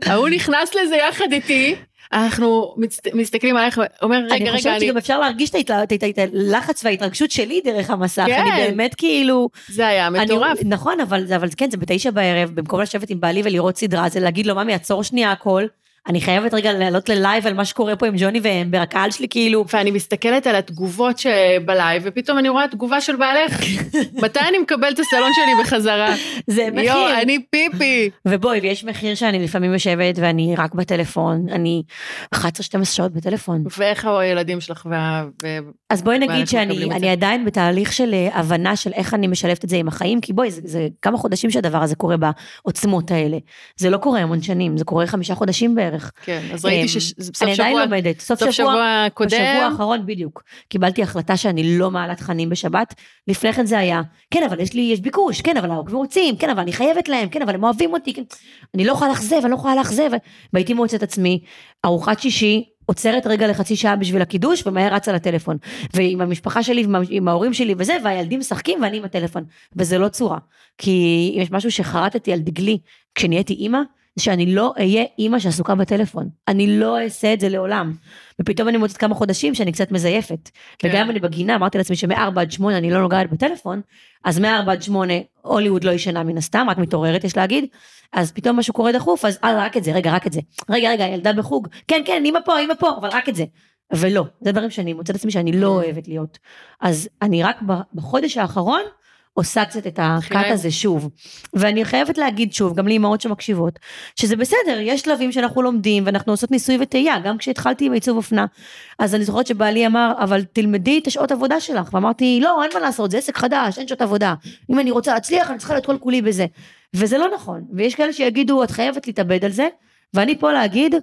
ההוא נכנס לזה יחד איתי, אנחנו מסתכלים עלייך, הוא אומר, רגע, אני רגע, חושבת. שגם אפשר להרגיש את הלחץ וההתרגשות שלי דרך המסך. כן. אני באמת כאילו... זה היה מטורף. נכון, אבל כן, זה בתשע בערב, במקום לשבת עם בעלי ולראות סדרה, זה להגיד לו, ממי, עצור שנייה הכל. אני חייבת רגע לעלות ל live על מה שקורה פה עם ג'וני ואמבר, הקהל שלי כאילו... ואני מסתכלת על התגובות שב live, ופתאום אני רואה תגובה של בעלך, מתי אני מקבל את הסלון שלי בחזרה? זה מחיר. יואו, אני פיפי. ובואי, ויש מחיר שאני לפעמים יושבת ואני רק בטלפון, אני 11-12 שעות בטלפון. ואיך הילדים שלך וה... אז בואי נגיד שאני. עדיין בתהליך של אה, הבנה של איך אני משלבת את זה עם החיים, כי בואי, זה, זה כמה חודשים שהדבר הזה קורה בעוצמות האלה. זה לא קורה המון שנים, זה קורה חמישה חודשים בערך. כן, אז ראיתי אמ, שסוף אני עדיין שבוע, לומדת. סוף שבוע, שבוע בשבוע קודם, האחרון בדיוק. קיבלתי החלטה שאני לא מעלה תכנים בשבת. לפני כן זה היה, כן, אבל יש לי, יש ביקוש, כן, אבל העוקבים רוצים, כן, אבל אני חייבת להם, כן, אבל הם אוהבים אותי, כן. אני לא יכולה לאכזב, אני לא יכולה לאכזב. והייתי מוצאת עצמי, ארוחת שישי, עוצרת רגע לחצי שעה בשביל הקידוש, ומהר רצה לטלפון. ועם המשפחה שלי, ועם- עם ההורים שלי וזה, והילדים משחקים ואני עם הטלפון. וזה לא צורה. כי אם יש משהו שחרטתי על דגלי כשנהייתי אימא, זה שאני לא אהיה אימא שעסוקה בטלפון. אני לא אעשה את זה לעולם. ופתאום אני מוצאת כמה חודשים שאני קצת מזייפת. כן. וגם אם אני בגינה, אמרתי לעצמי שמ-4 עד 8 אני לא נוגעת בטלפון, אז מ-4 עד 8 הוליווד לא ישנה מן הסתם, רק מתעוררת יש להגיד, אז פתאום משהו קורה דחוף, אז אה, רק את זה, רגע, רק את זה. רגע, רגע, ילדה בחוג, כן, כן, אמא פה, אמא פה, אבל רק את זה. ולא, זה דברים שאני מוצאת עצמי שאני לא אוהבת להיות. אז אני רק בחודש האחרון, עושה קצת את הקאט. הזה שוב. ואני חייבת להגיד שוב, גם לאמהות שמקשיבות, שזה בסדר, יש שלבים שאנחנו לומדים ואנחנו עושות ניסוי וטעייה, גם כשהתחלתי עם עיצוב אופנה. אז אני זוכרת שבעלי אמר, אבל תלמדי את השעות עבודה שלך. ואמרתי, לא, אין מה לעשות, זה עסק חדש, אין שעות עבודה. אם אני רוצה להצליח, אני צריכה להיות כל כולי בזה. וזה לא נכון. ויש כאלה שיגידו, את חייבת להתאבד על זה, ואני פה להגיד,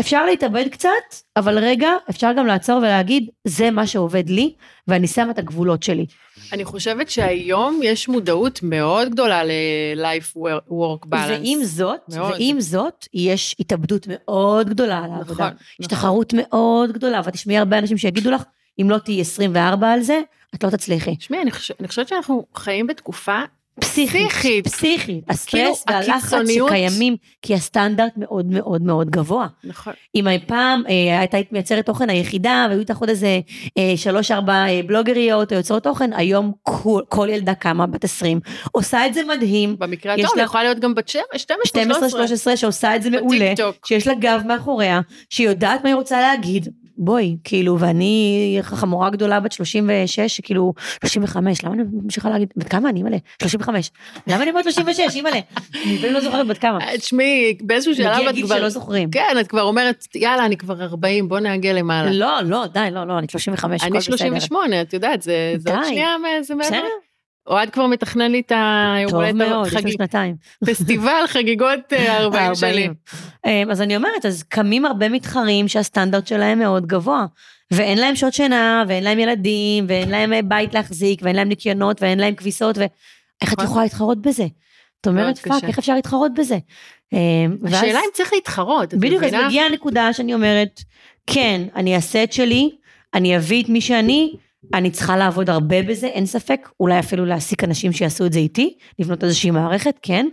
אפשר להתאבד קצת, אבל רגע, אפשר גם לעצור ולהגיד, זה מה שעובד לי, ואני שמה את הגבולות שלי. אני חושבת שהיום יש מודעות מאוד גדולה ל-life work balance. ועם זאת, מאוד. ועם זאת, יש התאבדות מאוד גדולה על העבודה. נכון, יש נכון. תחרות מאוד גדולה, ואת תשמעי הרבה אנשים שיגידו לך, אם לא תהיי 24 על זה, את לא תצליחי. תשמעי, אני, חושב, אני חושבת שאנחנו חיים בתקופה פסיכית. פסיכית. פסיכית. כאילו, הסטרס והלחץ הקיצוניות- שקיימים, כי הסטנדרט מאוד מאוד מאוד גבוה. נכון. אם אי פעם אה, הייתה מייצרת תוכן היחידה, והיו איתך עוד איזה אה, שלוש ארבע אה, בלוגריות או יוצרות תוכן, היום כל, כל ילדה קמה בת 20, עושה את זה מדהים. במקרה הטוב, לה- יכולה להיות גם בת 7, 12, 12-13 שעושה את זה מעולה. שיש לה גב מאחוריה, שהיא יודעת מה היא רוצה להגיד. בואי, כאילו, ואני חמורה גדולה בת 36, שכאילו, 35, למה אני ממשיכה להגיד, בת כמה אני, אימא'לה? 35. למה אני בת 36, אימא'לה? אני אפילו לא זוכרת בת כמה. אה, תשמעי, באיזשהו שלב מגיע את גיל כבר... שלא זוכרים. כן, את כבר אומרת, יאללה, אני כבר 40, בוא נעגל למעלה. לא, לא, די, לא, לא, אני 35, הכל אני בסדר. 38, את יודעת, זה עוד. שנייה, זה מעבר. אוהד כבר מתכנן לי את היום טוב מאוד, יש החגיג- שנתיים. פסטיבל חגיגות אה, 40 שלי. 40. אמ, אז אני אומרת, אז קמים הרבה מתחרים שהסטנדרט שלהם מאוד גבוה, ואין להם שעות שינה, ואין להם ילדים, ואין להם אה, בית להחזיק, ואין להם ניקיונות, ואין להם כביסות, ואיך את נכון. יכולה להתחרות בזה? את אומרת, fuck. איך אפשר להתחרות בזה? השאלה אם צריך להתחרות, בדיוק, אז? מגיעה הנקודה שאני אומרת, כן, אני אעשה את שלי, אני אביא את מי שאני, אני צריכה לעבוד הרבה בזה, אין ספק, אולי אפילו להעסיק אנשים שיעשו את זה איתי, לבנות איזושהי מערכת, כן,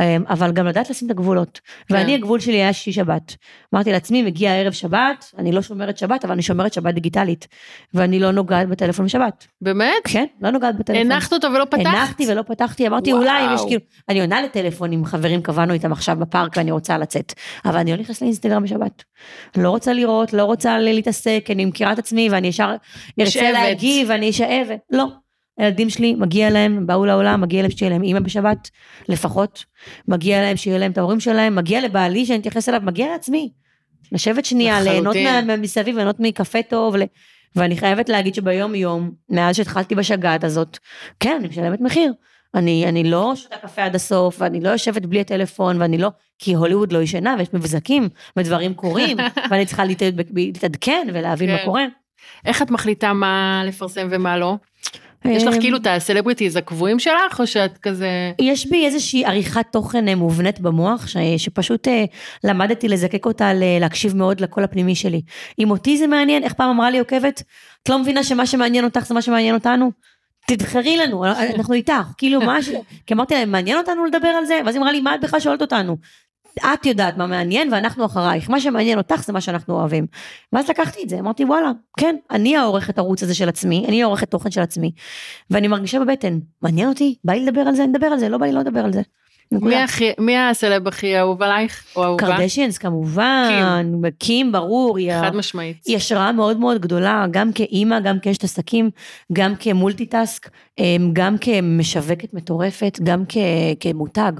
אמ, אבל גם לדעת לשים את הגבולות. כן. ואני, הגבול שלי היה שישי שבת. אמרתי לעצמי, מגיע ערב שבת, אני לא שומרת שבת, אבל אני שומרת שבת דיגיטלית, ואני לא נוגעת בטלפון בשבת. באמת? כן, לא נוגעת בטלפון. הנחת אותו ולא פתחת? הנחתי ולא פתחתי, אמרתי וואו. אולי אם יש כאילו, אני עונה לטלפון עם חברים, קבענו איתם עכשיו בפארק ואני רוצה לצאת, אבל אני לא נכנסת לאינסטגרם בשבת. לא רוצה לראות, לא רוצה להתעסק, אני מכירה את עצמי ואני ישר ארצה נשאבת. להגיב ואני אשאב, לא. הילדים שלי, מגיע להם, הם באו לעולם, מגיע להם שתהיה להם אימא בשבת, לפחות. מגיע להם שיהיה להם את ההורים שלהם, מגיע לבעלי שאני אתייחס אליו, מגיע לעצמי. לשבת שנייה, ליהנות. מה- מה- מסביב, ליהנות מקפה טוב, ל- ואני חייבת להגיד שביום יום, מאז שהתחלתי בשגעת הזאת, כן, אני משלמת מחיר. אני, אני לא שותה קפה עד הסוף, ואני לא יושבת בלי הטלפון, ואני לא, כי הוליווד לא ישנה, ויש מבזקים, ודברים קורים, ואני צריכה להת- להתעדכן ולהבין מה כן. קורה. איך את מחליטה מה לפרסם ומה לא? יש לך אמ, כאילו את הסלבריטיז הקבועים שלך, או שאת כזה... יש בי איזושהי עריכת תוכן אה, מובנית במוח, ש, שפשוט אה, למדתי לזקק אותה, ל- להקשיב מאוד לקול הפנימי שלי. אם אותי זה מעניין, איך פעם אמרה לי עוקבת, את לא מבינה שמה שמעניין אותך זה מה שמעניין אותנו? תבחרי לנו, אנחנו איתך, כאילו מה ש... כי אמרתי להם, מעניין אותנו לדבר על זה? ואז היא אמרה לי, מה את בכלל שואלת אותנו? את יודעת מה מעניין ואנחנו אחרייך, מה שמעניין אותך זה מה שאנחנו אוהבים. ואז לקחתי את זה, אמרתי וואלה, כן, אני העורכת ערוץ הזה של עצמי, אני העורכת תוכן של עצמי, ואני מרגישה בבטן, מעניין אותי, בא לי לדבר על זה, נדבר על זה, לא בא לי לא לדבר על זה. מי הסלב הכי אהוב עלייך, או אהובה? קרדשיאנס כמובן, קים ברור, היא ה- חד משמעית. היא השראה מאוד מאוד גדולה, גם כאימא, גם כאשת עסקים, גם כמולטיטאסק, אמ, גם כמשווקת מטורפת, גם כ- כמותג.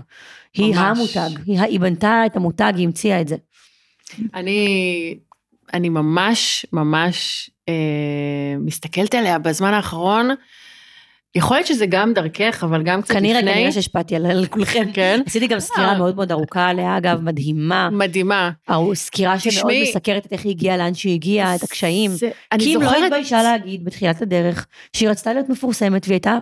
היא. המותג, היא, היא בנתה את המותג, היא המציאה את זה. אני, אני ממש ממש אה, מסתכלת עליה בזמן האחרון. יכול להיות שזה גם דרכך, אבל גם קצת כנראה, לפני. כנראה שהשפעתי על על כולכם. כן. עשיתי גם סקירה. מאוד מאוד ארוכה עליה, אגב, מדהימה. מדהימה. סקירה שמאוד. מסקרת את איך היא הגיעה לאן שהיא הגיעה, את הקשיים. זה, כי אם לא. התביישה להגיד בתחילת הדרך שהיא רצתה להיות מפורסמת והיא הייתה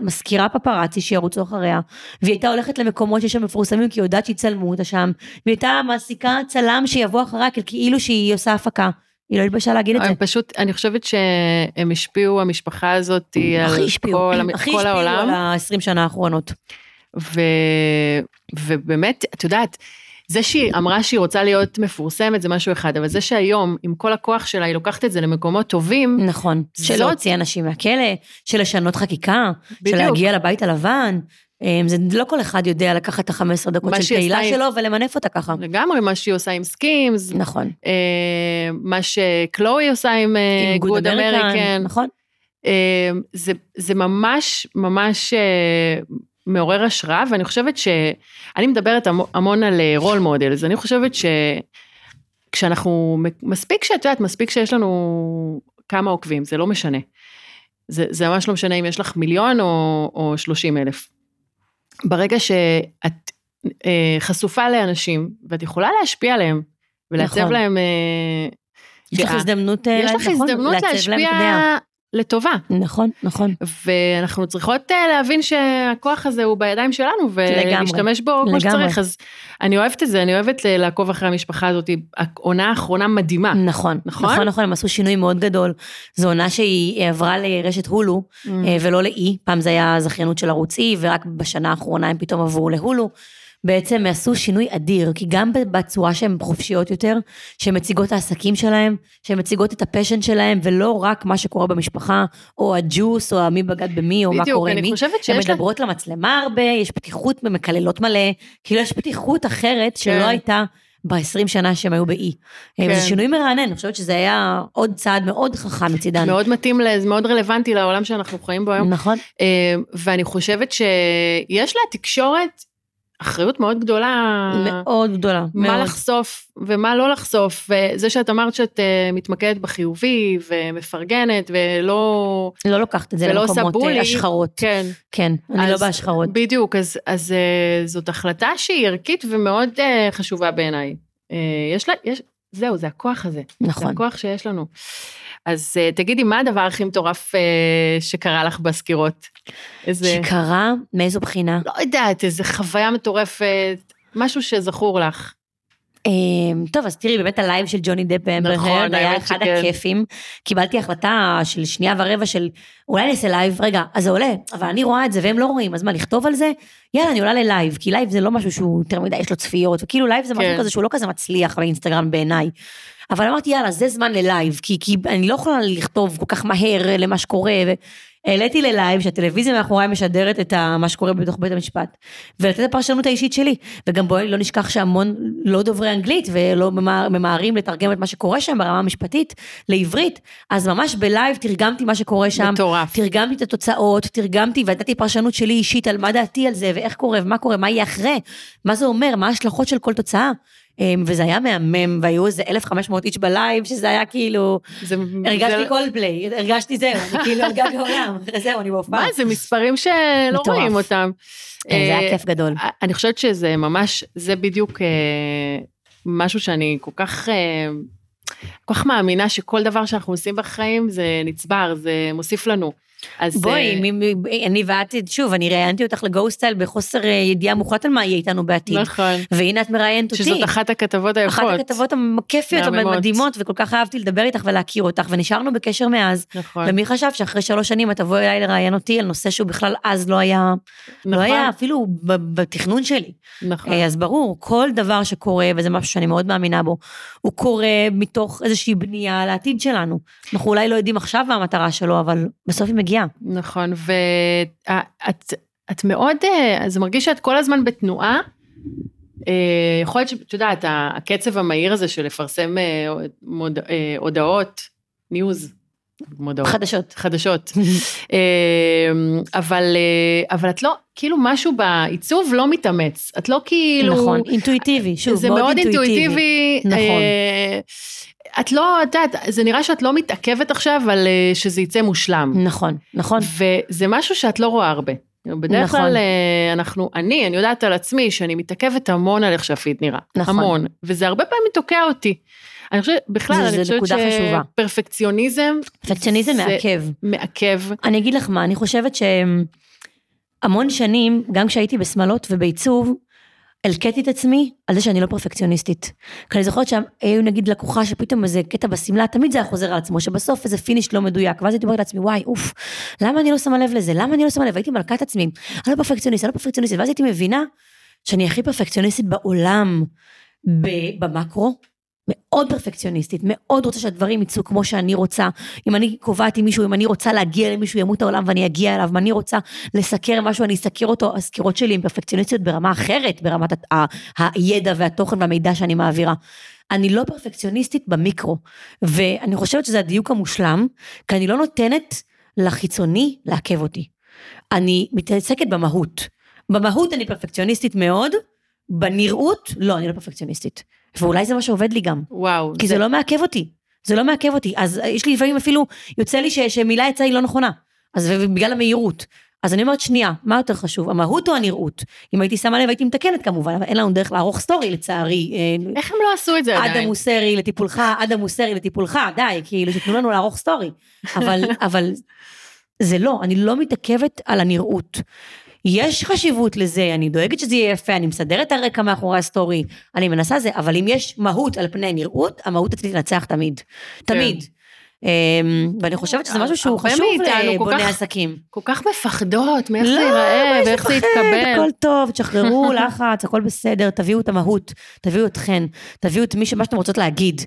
מזכירה פפראצי שירוצו אחריה והיא הייתה הולכת למקומות שיש שם מפורסמים כי היא יודעת שיצלמו אותה שם והיא הייתה מעסיקה צלם שיבוא אחריה כאילו שהיא עושה הפקה. היא לא התביישה להגיד את זה. הם פשוט, אני חושבת שהם השפיעו, המשפחה הזאת, על השפיעו, כל, המ- הכי השפיעו על העולם. ה-20 שנה האחרונות. ו... ובאמת, את יודעת, זה שהיא אמרה שהיא רוצה להיות מפורסמת זה משהו אחד, אבל זה שהיום, עם כל הכוח שלה, היא לוקחת את זה למקומות טובים, נכון. זאת- של להוציא אנשים מהכלא, של לשנות חקיקה, של. להגיע לבית הלבן. אמ, זה לא כל אחד יודע לקחת את ה-15 דקות של תהילה עשתה עם- שלו ולמנף אותה ככה. לגמרי מה שהיא עושה עם Skims, נכון. אה, מה שקלואי עושה עם עם Good American, נכון. אה, זה, זה ממש ממש אה, מעורר השראה, ואני חושבת ש... אני מדברת המון על role models, אני חושבת שכשאנחנו, מספיק שאת יודעת, מספיק שיש לנו כמה עוקבים, זה לא משנה. זה, זה ממש לא משנה אם יש לך מיליון או, או 30 אלף. ברגע שאת אה, חשופה לאנשים, ואת יכולה להשפיע עליהם, ולעצב נכון. להם... אה, יש לך הזדמנות, יש לך נכון, הזדמנות להשפיע לטובה. נכון, נכון. ואנחנו צריכות אה, להבין שהכוח הזה הוא בידיים שלנו, ולהשתמש בו כמו שצריך. אז אני אוהבת את זה, אני אוהבת לעקוב אחרי המשפחה הזאת. העונה האחרונה מדהימה. נכון, נכון, נכון, נכון, הם עשו שינוי מאוד גדול. זו עונה שהיא עברה לרשת הולו, mm. אה, ולא לאי. פעם זה היה זכיינות של ערוץ אי, ורק בשנה האחרונה הם פתאום עברו להולו. בעצם עשו שינוי אדיר, כי גם בצורה שהן חופשיות יותר, שהן מציגות את העסקים שלהן, שהן מציגות את הפשן שלהן, ולא רק מה שקורה במשפחה, או הג'וס, או מי בגד במי, או בדיוק, מה קורה עם מי. הן מדברות לה... למצלמה הרבה, יש פתיחות ומקללות מלא, כאילו יש פתיחות אחרת שלא כן. הייתה. ב-20 שנה שהם היו באי. כן. וזה שינוי מרענן, אני חושבת שזה היה עוד צעד מאוד חכם מצידן. מאוד מתאים, זה מאוד רלוונטי לעולם שאנחנו חיים בו היום. נכון. אה, ואני חושבת שיש לה תקשורת אחריות מאוד גדולה. מאוד גדולה. מה מאוד. לחשוף ומה לא לחשוף, וזה שאת אמרת שאת uh, מתמקדת בחיובי ומפרגנת ולא... לא לוקחת את זה למקומות אה, השחרות. כן. כן, אני לא אז, לא בהשחרות. בדיוק, אז, אז uh, זאת החלטה שהיא ערכית ומאוד חשובה בעיניי. יש לה, יש, זהו, זה הכוח הזה. נכון. זה הכוח שיש לנו. אז uh, תגידי, מה הדבר הכי מטורף uh, שקרה לך בסקירות? איזה... שקרה? מאיזו בחינה? לא יודעת, איזה חוויה מטורפת, משהו שזכור לך. אמ, טוב, אז תראי, באמת ה live של ג'וני דפ ואמבר נכון, היה אחד שכן. הכיפים. קיבלתי החלטה של שנייה ורבע של אולי אני אעשה live, רגע, אז זה עולה, אבל אני רואה את זה והם לא רואים, אז מה, לכתוב על זה? יאללה, אני עולה ל live, כי live זה לא משהו שהוא יותר מדי, יש לו צפיות, וכאילו live זה משהו כן. כזה שהוא לא כזה מצליח באינסטגרם בעיניי. אבל אמרתי, יאללה, זה זמן ל live, כי, כי אני לא יכולה לכתוב כל כך מהר למה שקורה, העליתי ל live שהטלוויזיה מאחוריי משדרת את מה שקורה בתוך בית המשפט, ולתת את הפרשנות האישית שלי. וגם בואי לא נשכח שהמון לא דוברי אנגלית ולא ממהרים לתרגם את מה שקורה שם ברמה המשפטית לעברית, אז ממש ב live תרגמתי מה שקורה שם. מטורף. תרגמתי את התוצאות, תרגמתי ונתתי פרשנות שלי אישית על מה דעתי על זה, ואיך קורה, ומה קורה, מה יהיה אחרי, מה זה אומר, מה ההשלכות של כל תוצאה. אמ, וזה היה מהמם, והיו איזה 1,500 איש ב live, שזה היה כאילו, זה, הרגשתי זה... כל פליי, הרגשתי זהו, אני כאילו על גג העולם, זהו, אני בהופעה. מה, זה מספרים שלא מטורף. רואים אותם. כן, זה היה אה, כיף גדול. אני חושבת שזה ממש, זה בדיוק אה, משהו שאני כל כך... אה, כל כך מאמינה שכל דבר שאנחנו עושים בחיים זה נצבר, זה מוסיף לנו. אז בואי, מ, אני ואת, שוב, אני ראיינתי אותך לגוסטייל בחוסר אה, ידיעה מוחלט על מה יהיה איתנו בעתיד. נכון. והנה את מראיינת אותי. שזאת אחת הכתבות היפות. אחת הכתבות הכיפיות והמדהימות, וכל כך אהבתי לדבר איתך ולהכיר אותך, ונשארנו בקשר מאז. נכון. ומי חשב שאחרי שלוש שנים את תבואי אליי לראיין אותי על נושא שהוא בכלל אז לא היה, לא נכון. לא היה אפילו בתכנון שלי. נכון. אה, אז ברור, כל דבר שקורה, וזה משהו שאני מאוד מאמינה בו, הוא קורה מתוך איזושהי בנייה לעתיד שלנו. אנחנו אולי לא יודעים עכשיו מה המטרה שלו, אבל בסוף היא מגיעה. נכון, ואת את מאוד, אה, זה מרגיש שאת כל הזמן בתנועה. אה, יכול להיות שאת יודעת, הקצב המהיר הזה של לפרסם אה, מוד, הודעות, ניוז, מודעות. חדשות. חדשות. אבל, אבל את לא, כאילו משהו בעיצוב לא מתאמץ. את לא כאילו... נכון, אינטואיטיבי, שוב, מאוד אינטואיטיבי. זה מאוד אינטואיטיבי. נכון. את לא, את יודעת, זה נראה שאת לא מתעכבת עכשיו על אה, שזה יצא מושלם. נכון, נכון. וזה משהו שאת לא רואה הרבה. בדרך נכון. כלל אה, אנחנו, אני, אני יודעת על עצמי שאני מתעכבת המון על איך שהפיד נראה. נכון. המון. וזה הרבה פעמים תוקע אותי. אני חושבת, בכלל, זה, אני חושבת שפרפקציוניזם... פרפקציוניזם מעכב. מעכב. אני אגיד לך מה, אני חושבת שהמון שנים, גם כשהייתי בשמלות ובעיצוב, הלקיתי את עצמי על זה שאני לא פרפקציוניסטית. כי אני זוכרת שהיו נגיד לקוחה שפתאום איזה קטע בשמלה, תמיד זה היה חוזר על עצמו, שבסוף איזה finish לא מדויק, ואז הייתי אומרת לעצמי, וואי, אוף, למה אני לא שמה לב לזה? למה אני לא שמה לב? הייתי מלכה עצמי, אני לא פרפקציוניסט, אני לא פרפקציוניסטית, ואז הייתי מבינה שאני הכי פרפקציוניסטית בעולם במקרו, מאוד פרפקציוניסטית, מאוד רוצה שהדברים יצאו כמו שאני רוצה. אם אני קובעת עם מישהו, אם אני רוצה להגיע למישהו, ימות העולם ואני אגיע אליו, אם אני רוצה לסקר משהו, אני אסקר אותו, הסקירות שלי הן פרפקציוניסטיות ברמה אחרת, ברמת ה- ה- הידע והתוכן והמידע שאני מעבירה. אני לא פרפקציוניסטית במיקרו, ואני חושבת שזה הדיוק המושלם, כי אני לא נותנת לחיצוני לעכב אותי. אני מתעסקת במהות. במהות אני פרפקציוניסטית מאוד, בנראות, לא, אני לא פרפקציוניסטית. ואולי זה מה שעובד לי גם. וואו. כי זה, זה לא מעכב אותי. זה לא מעכב אותי. אז יש לי לפעמים אפילו, יוצא לי ש, שמילה יצאה היא לא נכונה. אז בגלל המהירות. אז אני אומרת, שנייה, מה יותר חשוב, המהות או הנראות? אם הייתי שמה לב, הייתי מתקנת כמובן, אבל אין לנו דרך לערוך story לצערי. אה, איך הם לא עשו את זה עדיין? אדם מוסרי לטיפולך, אדם מוסרי לטיפולך, די, כאילו, שתנו לנו לערוך story. אבל, אבל זה לא, אני לא מתעכבת על הנראות. יש חשיבות לזה, אני דואגת שזה יהיה יפה, אני מסדרת את הרקע מאחורי הסטורי, אני מנסה זה, אבל אם יש מהות על פני נראות, המהות אצלי תנצח תמיד. כן. תמיד. אמ, ואני חושבת שזה משהו שהוא חשוב לבוני עסקים. כל כך מפחדות מאיך זה לא, ייראה ואיך זה יתקבל. הכל טוב, תשחררו לחץ, הכל בסדר, תביאו את המהות, תביאו אתכן, תביאו את מה שאתם רוצות להגיד.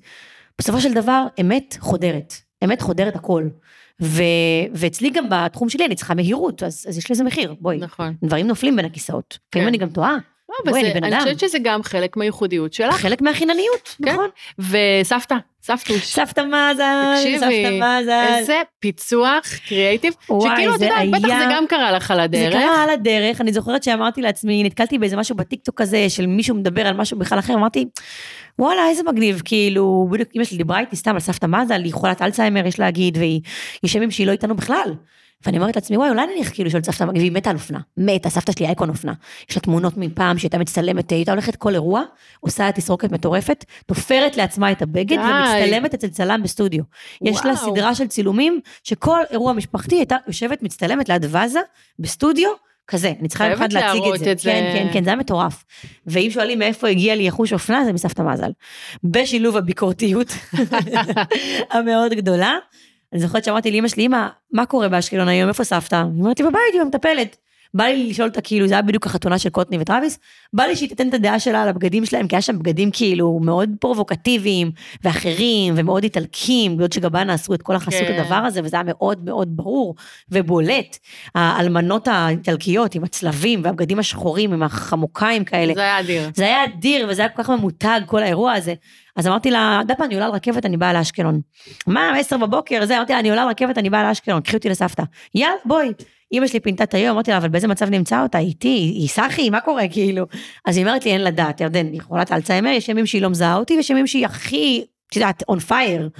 בסופו של דבר, אמת חודרת, אמת חודרת הכל. ו, ואצלי גם בתחום שלי אני צריכה מהירות, אז, אז יש לזה מחיר, בואי. נכון. דברים נופלים בין הכיסאות. לפעמים כן. אני גם טועה. לא, בואי, אני בן אדם. אני חושבת שזה גם חלק מהייחודיות שלך. חלק מהחינניות, כן. נכון. וסבתא, סבתוש. סבתא מזל, סבתא מזל. איזה פיצוח קריאייטיב, שכאילו, את יודעת, בטח זה גם קרה לך על הדרך. זה קרה על הדרך, אני זוכרת שאמרתי לעצמי, נתקלתי באיזה משהו בטיקטוק הזה, של מישהו מדבר על משהו בכלל אחר, אמרתי, וואלה, איזה מגניב, כאילו, בדיוק אמא שלי דיברה איתי סתם על סבתא מזל, היא חולת אלצהיימר, יש להגיד, והיא ישבים שהיא לא איתנו בכלל. ואני אומרת לעצמי, וואי, אולי נניח כאילו לשאול את סבתא, והיא מתה על אופנה, מתה, סבתא שלי אייקון אופנה. יש לה תמונות מפעם שהיא הייתה מצטלמת, היא הייתה הולכת כל אירוע, עושה תסרוקת מטורפת, תופרת לעצמה את הבגד ומצטלמת אצל צלם בסטודיו. יש לה סדרה של צילומים, שכל אירוע משפחתי הייתה יושבת, מצטלמת ליד ואזה, בסטודיו, כזה, אני צריכה אחד להציג את זה. את זה. כן, כן, כן, זה היה מטורף. ואם שואלים מאיפה הגיע לי יחוש אופנה, זה מסבתא מזל. בשילוב הביקורתיות המאוד גדולה. אני זוכרת שאמרתי לאמא שלי, אמא, מה קורה באשקלון היום, איפה סבתא? היא אומרת לי, בבית, היא המטפלת. בא לי לשאול אותה, כאילו, זה היה בדיוק החתונה של קוטני וטרוויס, בא לי שהיא תיתן את הדעה שלה על הבגדים שלהם, כי היה שם בגדים כאילו מאוד פרובוקטיביים, ואחרים, ומאוד איטלקים, בעוד שגבנה עשו את כל החסות כן. הדבר הזה, וזה היה מאוד מאוד ברור ובולט. האלמנות האיטלקיות עם הצלבים והבגדים השחורים עם החמוקיים כאלה. זה היה אדיר. זה היה אדיר, וזה היה כל כך ממותג, כל האירוע הזה. אז אמרתי לה, דפה, אני עולה על רכבת, אני באה לאשקלון. מה, עשר בבוקר, זה, אמרתי לה, אני עולה על רכבת, אני באה לאשקלון, קחי אותי לסבתא. יאללה, בואי. אמא שלי פינתה את היום, אמרתי לה, אבל באיזה מצב נמצא אותה? איתי, היא סחי, מה קורה, כאילו? אז היא אומרת לי, אין לדעת, ירדן, היא חולת אלצהיימר, יש ימים שהיא לא מזהה אותי, ויש ימים שהיא הכי, את יודעת, on fire.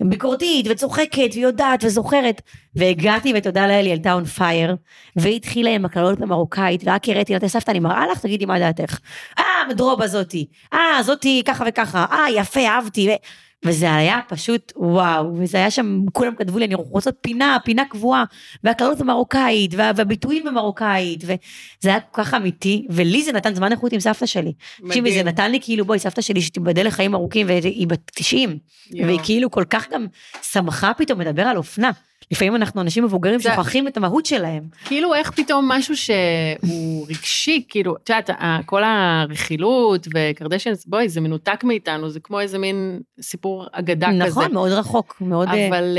ביקורתית וצוחקת ויודעת וזוכרת. והגעתי ותודה לאל היא עלתה און פייר, והיא התחילה עם הקללות במרוקאית, ורק הראיתי לה, סבתא אני מראה לך, תגידי מה דעתך. אה, מדרובה זאתי, אה, זאתי ככה וככה, אה, יפה, אהבתי. וזה היה פשוט וואו, וזה היה שם, כולם כתבו לי, אני רוצה פינה, פינה קבועה, והקללות במרוקאית, וה, והביטויים במרוקאית, וזה היה כל כך אמיתי, ולי זה נתן זמן איכות עם סבתא שלי. תקשיבי, זה נתן לי כאילו, בואי, סבתא שלי שתיבדל לחיים ארוכים, והיא בת 90, והיא כאילו כל כך גם שמחה פתאום לדבר על אופנה. לפעמים אנחנו אנשים מבוגרים. שוכחים את המהות שלהם. כאילו איך פתאום משהו שהוא רגשי, כאילו, את יודעת, כל הרכילות וקרדשנס, בואי, זה מנותק מאיתנו, זה כמו איזה מין סיפור אגדה נכון, כזה. נכון, מאוד רחוק, מאוד... אה, אבל,